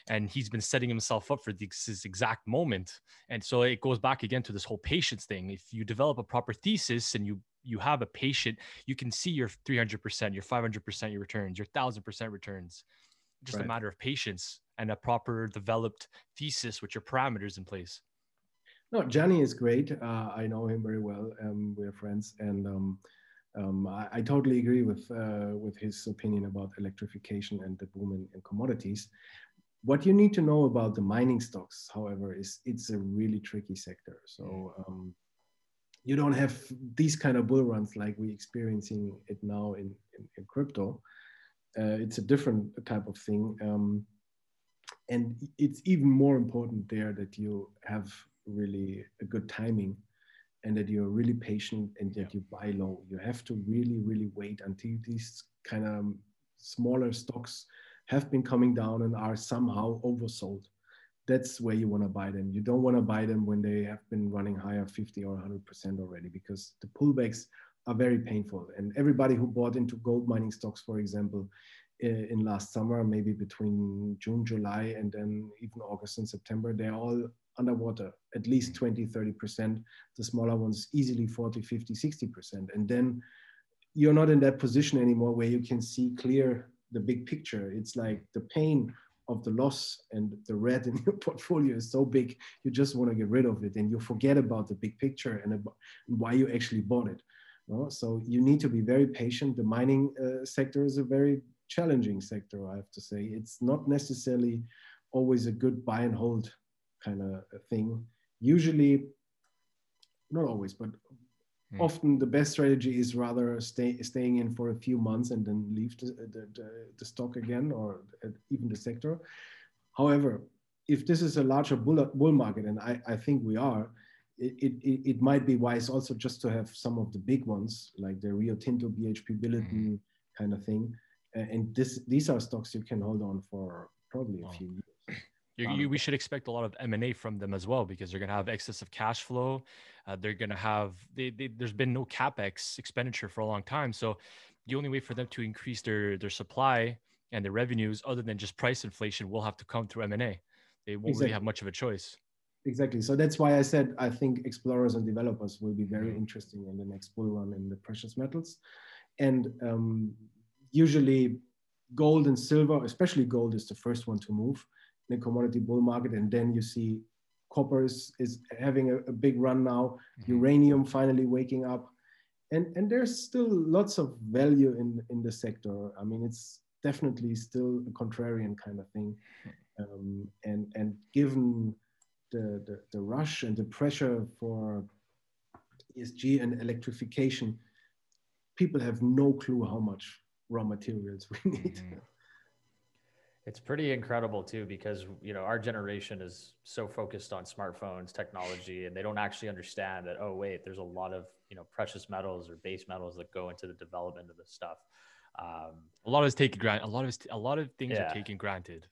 and he's been setting himself up for this exact moment and so it goes back again to this whole patience thing if you develop a proper thesis and you you have a patient you can see your 300% your 500% your returns your 1000% returns just right. a matter of patience and a proper developed thesis with your parameters in place. No, Gianni is great. Uh, I know him very well. Um, we're friends, and um, um, I, I, totally agree with uh, with his opinion about electrification and the boom in, in, commodities. What you need to know about the mining stocks, however, is it's a really tricky sector. So mm. um, you don't have these kind of bull runs like we're experiencing it now in, in, in crypto. Uh, it's a different type of thing. Um, and it's even more important there that you have really a good timing and that you're really patient and that you buy low. You have to really, really wait until these kind of smaller stocks have been coming down and are somehow oversold. That's where you want to buy them. You don't want to buy them when they have been running higher 50 or 100% already because the pullbacks are very painful. And everybody who bought into gold mining stocks, for example, in last summer, maybe between June, July, and then even August and September, they're all underwater, at least 20, 30%. The smaller ones, easily 40, 50, 60%. And then you're not in that position anymore where you can see clear the big picture. It's like the pain of the loss and the red in your portfolio is so big, you just want to get rid of it and you forget about the big picture and, about, why you actually bought it. So you need to be very patient. The mining uh, sector is a very challenging sector, I have to say. It's not necessarily always a good buy and hold kind of thing. Usually, not always, but hmm. often the best strategy is rather stay, staying in for a few months and then leave the, the, the, the stock again or even the sector. However, if this is a larger bull, bull market, and I, I think we are, it, it, it might be wise also just to have some of the big ones like the Rio Tinto, BHP Billiton mm-hmm. kind of thing. And this, these are stocks you can hold on for probably a few years. You, we should expect a lot of M&A from them as well because they're going to have excess of cash flow. Uh, they're going to have, they, they, there's been no capex expenditure for a long time. So the only way for them to increase their, their supply and their revenues other than just price inflation will have to come through M&A. They won't exactly. really have much of a choice. Exactly. So that's why I said I think explorers and developers will be very mm-hmm. interesting in the next bull run in the precious metals. And um, usually gold and silver, especially gold is the first one to move in the commodity bull market. And then you see copper is, is having a, a big run now, mm-hmm. uranium finally waking up. And, and there's still lots of value in, in the sector. I mean, it's definitely still a contrarian kind of thing. Um, and, and given the, the, the rush and the pressure for ESG and electrification, people have no clue how much raw materials we need. Mm-hmm. It's pretty incredible too, because you know our generation is so focused on smartphones, technology, and they don't actually understand that. Oh, wait, there's a lot of you know precious metals or base metals that go into the development of this stuff. Um, a lot is taken granted. A lot of a lot of things yeah. are taken granted.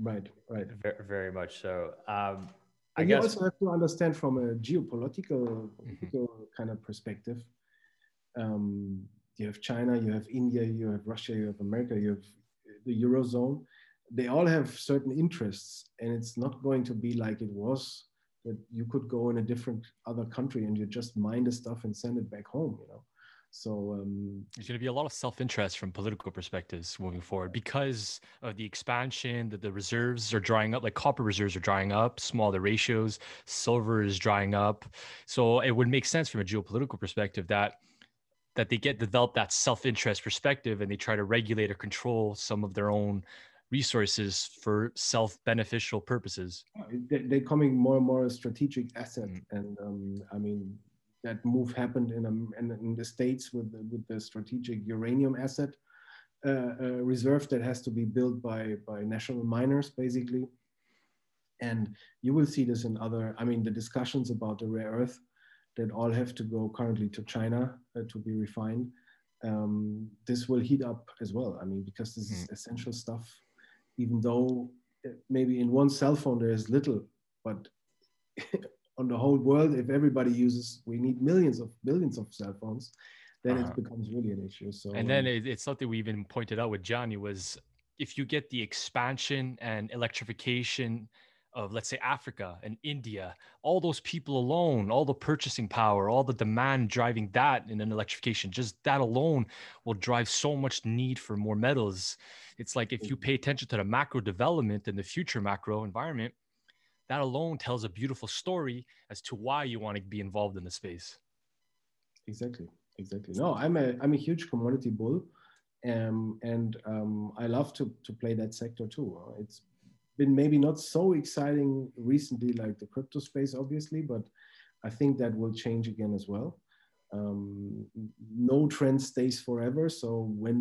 Right, right. Very, very much so. Um, I guess, you also have to understand from a geopolitical mm-hmm. kind of perspective. Um, you have China, you have India, you have Russia, you have America, you have the Eurozone they all have certain interests and it's not going to be like it was that you could go in a different other country and you just mine the stuff and send it back home you know? So um, there's going to be a lot of self-interest from political perspectives moving forward because of the expansion that the reserves are drying up like copper reserves are drying up smaller ratios silver is drying up. So it would make sense from a geopolitical perspective that that they get develop that self-interest perspective and they try to regulate or control some of their own resources for self-beneficial purposes. They're coming more and more a strategic asset, mm. and um, I mean that move happened in, um, in, in, the states with the, with the strategic uranium asset uh, uh, reserve that has to be built by by national miners, basically. And you will see this in other. I mean, the discussions about the rare earth that all have to go currently to China uh, to be refined. Um, this will heat up as well. I mean, because this mm. is essential stuff even though uh, maybe in one cell phone there is little, but on the whole world, if everybody uses, we need millions of billions of cell phones, then uh-huh. it becomes really an issue. So, and then um, it's something we even pointed out with Gianni was if you get the expansion and electrification of let's say Africa and India, all those people alone, all the purchasing power, all the demand driving that in an electrification, just that alone will drive so much need for more metals. It's like if you pay attention to the macro development and the future macro environment, that alone tells a beautiful story as to why you want to be involved in the space. Exactly. Exactly. No, I'm a I'm a huge commodity bull. Um, and um, I love to, to play that sector too. It's been maybe not so exciting recently like the crypto space obviously but i think that will change again as well. Um, no trend stays forever so when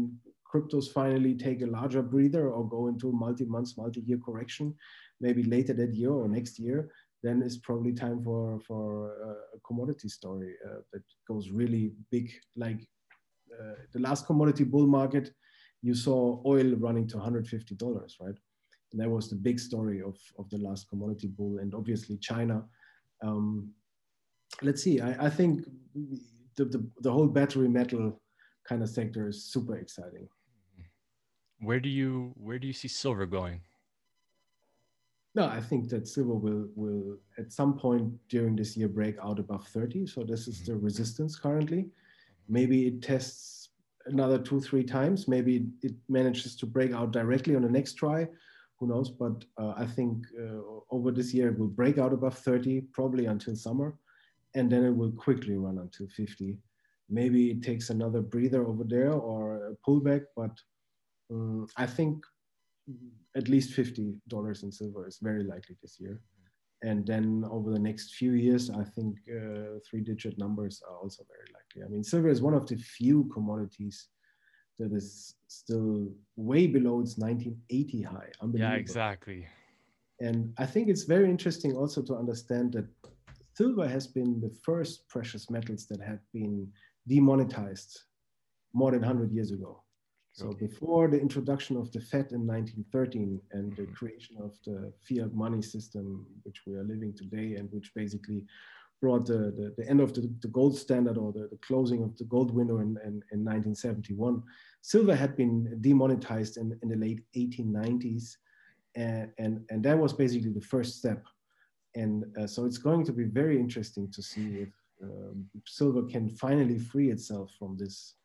cryptos finally take a larger breather or go into multi-months multi-year correction maybe later that year or next year then it's probably time for for a commodity story uh, that goes really big. Like uh, the last commodity bull market you saw oil running to 150 dollars right and that was the big story of, of the last commodity bull and obviously China. Um, let's see, I, I think the, the, the, whole battery metal kind of sector is super exciting. Where do you where do you see silver going? No, I think that silver will will at some point during this year break out above 30. So this is the resistance currently. Maybe it tests another two, three times. Maybe it manages to break out directly on the next try who knows? But uh, I think uh, over this year it will break out above 30, probably until summer, and then it will quickly run until 50. Maybe it takes another breather over there or a pullback, but um, I think at least $50 in silver is very likely this year. And then over the next few years, I think uh, three digit numbers are also very likely. I mean, silver is one of the few commodities that is still way below its 1980 high. Yeah, exactly. And I think it's very interesting also to understand that silver has been the first precious metals that have been demonetized more than 100 years ago. So before the introduction of the Fed in 1913 and the mm-hmm. creation of the fiat money system, which we are living today, and which basically brought the, the, the end of the, the, gold standard or the, the closing of the gold window in, in, in 1971. Silver had been demonetized in, in the late 1890s, and, and, and that was basically the first step. And uh, so it's going to be very interesting to see if um, silver can finally free itself from this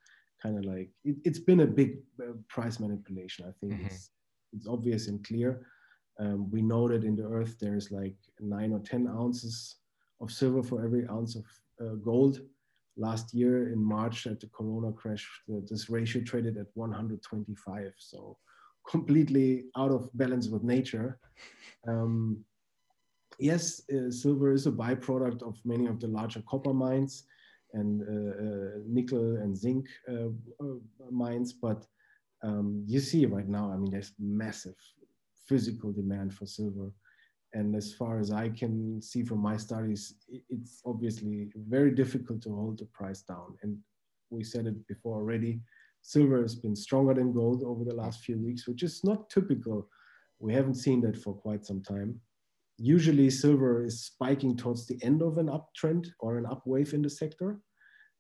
kind of like it, has been a big uh, price manipulation. I think mm-hmm. it's it's obvious and clear. Um, we know that in the earth there's like nine or ten ounces of silver for every ounce of uh, gold. Last year in March at the Corona crash, the, this ratio traded at 125. So completely out of balance with nature. Um, yes, uh, silver is a byproduct of many of the larger copper mines and uh, uh, nickel and zinc uh, uh, mines, but um, you see right now, I mean, there's massive physical demand for silver and as far as I can see from my studies, it's obviously very difficult to hold the price down. And we said it before already, silver has been stronger than gold over the last few weeks, which is not typical. We haven't seen that for quite some time. Usually silver is spiking towards the end of an uptrend or an upwave in the sector.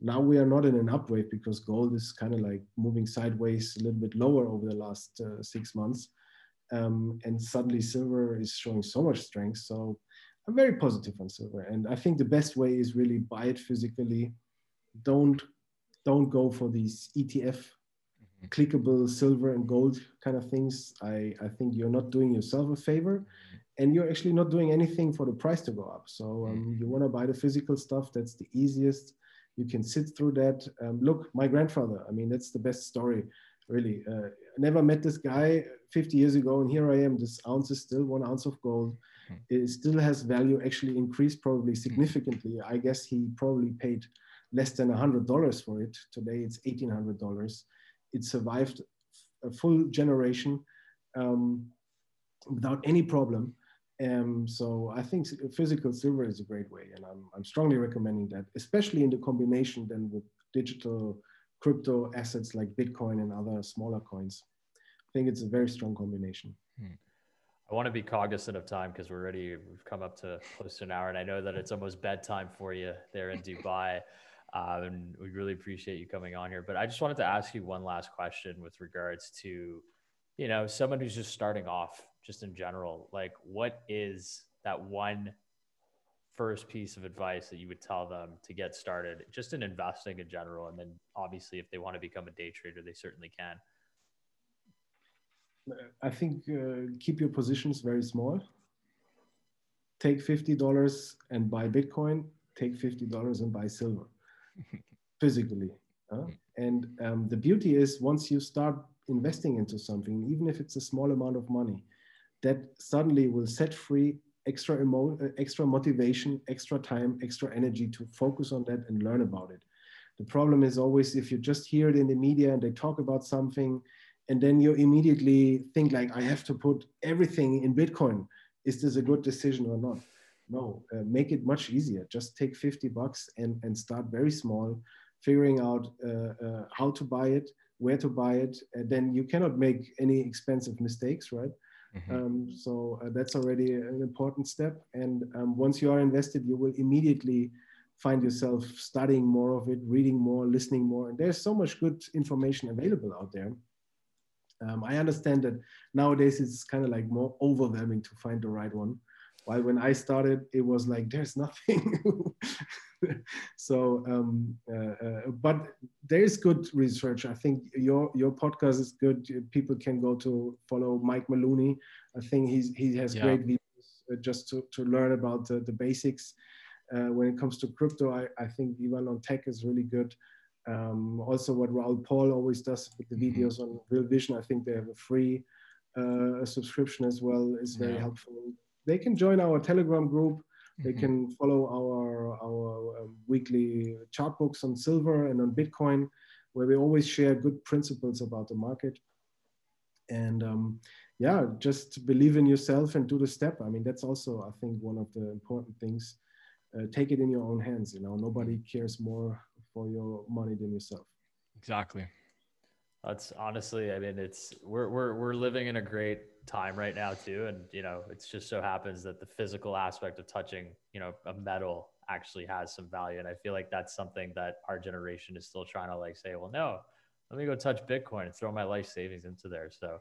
Now we are not in an upwave because gold is kind of like moving sideways a little bit lower over the last uh, six months um, and suddenly silver is showing so much strength. So I'm very positive on silver, and I think the best way is really buy it physically. Don't don't go for these ETF mm-hmm. clickable silver and gold kind of things. I, I think you're not doing yourself a favor mm-hmm. and you're actually not doing anything for the price to go up. So um, mm-hmm. you want to buy the physical stuff. That's the easiest. You can sit through that. Um, look, my grandfather, I mean, that's the best story, really. Uh, I never met this guy 50 years ago, and here I am. This ounce is still one ounce of gold. Hmm. It still has value, actually increased probably significantly. I guess he probably paid less than $100 for it. Today it's $1,800. It survived a full generation um, without any problem. Um, so I think physical silver is a great way, and I'm, I'm strongly recommending that, especially in the combination then with digital crypto assets like Bitcoin and other smaller coins. I think it's a very strong combination. Hmm. I want to be cognizant of time because we're already we've come up to close to an hour, and I know that it's almost bedtime for you there in Dubai. Um, and we really appreciate you coming on here. But I just wanted to ask you one last question with regards to, you know, someone who's just starting off just in general, like what is that one first piece of advice that you would tell them to get started just in investing in general? And then obviously, if they want to become a day trader, they certainly can. I think uh, keep your positions very small. Take $50 and buy Bitcoin, take $50 and buy silver physically. Uh? And um, the beauty is once you start investing into something, even if it's a small amount of money, that suddenly will set free extra emo- uh, extra motivation, extra time, extra energy to focus on that and learn about it. The problem is always if you just hear it in the media and they talk about something, and then you immediately think like, I have to put everything in Bitcoin. Is this a good decision or not? No, uh, make it much easier. Just take 50 bucks and, and start very small, figuring out uh, uh, how to buy it, where to buy it. And then you cannot make any expensive mistakes, right? Mm-hmm. Um, so uh, that's already an important step. And um, once you are invested, you will immediately find yourself studying more of it, reading more, listening more. And there's so much good information available out there. Um, I understand that nowadays it's kind of like more overwhelming to find the right one. While when I started, it was like there's nothing. so, um, uh, uh, but there is good research. I think your your podcast is good. People can go to follow Mike Maloney. I think he's he has yeah. great videos uh, just to, to learn about the, the basics. Uh, when it comes to crypto, I, I think Ivan on tech is really good. Um, also, what Raoul Paul always does with the mm-hmm. videos on Real Vision, I think they have a free uh, subscription as well, is very yeah. helpful. They can join our Telegram group. They mm-hmm. can follow our our um, weekly chart books on silver and on Bitcoin, where we always share good principles about the market. And um, yeah, just believe in yourself and do the step. I mean, that's also I think one of the important things. Uh, take it in your own hands. You know, nobody cares more for your money than yourself. Exactly. That's honestly, I mean, it's we're we're we're living in a great time right now too, and you know, it's just so happens that the physical aspect of touching, you know, a metal actually has some value, and I feel like that's something that our generation is still trying to like say, well, no, let me go touch Bitcoin and throw my life savings into there. So,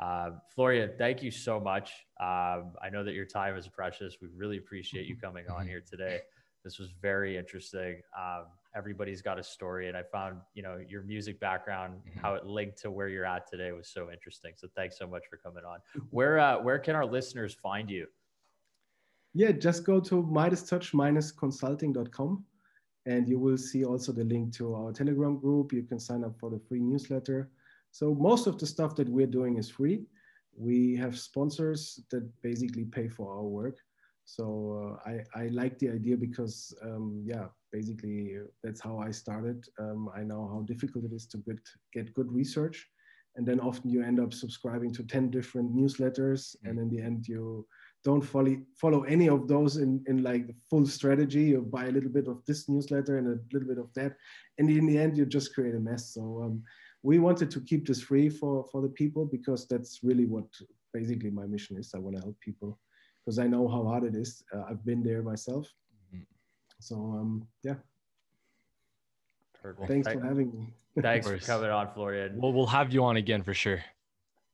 uh, Florian, thank you so much. Um, I know that your time is precious. We really appreciate you coming on here today. This was very interesting. Um, everybody's got a story, and I found you know your music background, mm-hmm. how it linked to where you're at today, was so interesting. So thanks so much for coming on. Where uh, where can our listeners find you? Yeah, just go to MidasTouch-consulting.com and you will see also the link to our Telegram group. You can sign up for the free newsletter. So most of the stuff that we're doing is free. We have sponsors that basically pay for our work. So uh, I, I like the idea because, um, yeah, basically that's how I started. Um, I know how difficult it is to get, get good research. And then often you end up subscribing to 10 different newsletters. Mm. And in the end, you don't follow, follow any of those in, in like the full strategy. You buy a little bit of this newsletter and a little bit of that. And in the end, you just create a mess. So um, we wanted to keep this free for, for the people because that's really what basically my mission is. I want to help people because I know how hard it is. Uh, I've been there myself. Mm-hmm. So um, yeah. Perfect. Thanks for having me. Thanks for coming on, Florian. Well, we'll have you on again for sure.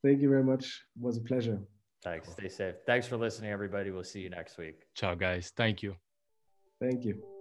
Thank you very much. It was a pleasure. Thanks. Stay safe. Thanks for listening, everybody. We'll see you next week. Ciao, guys. Thank you. Thank you.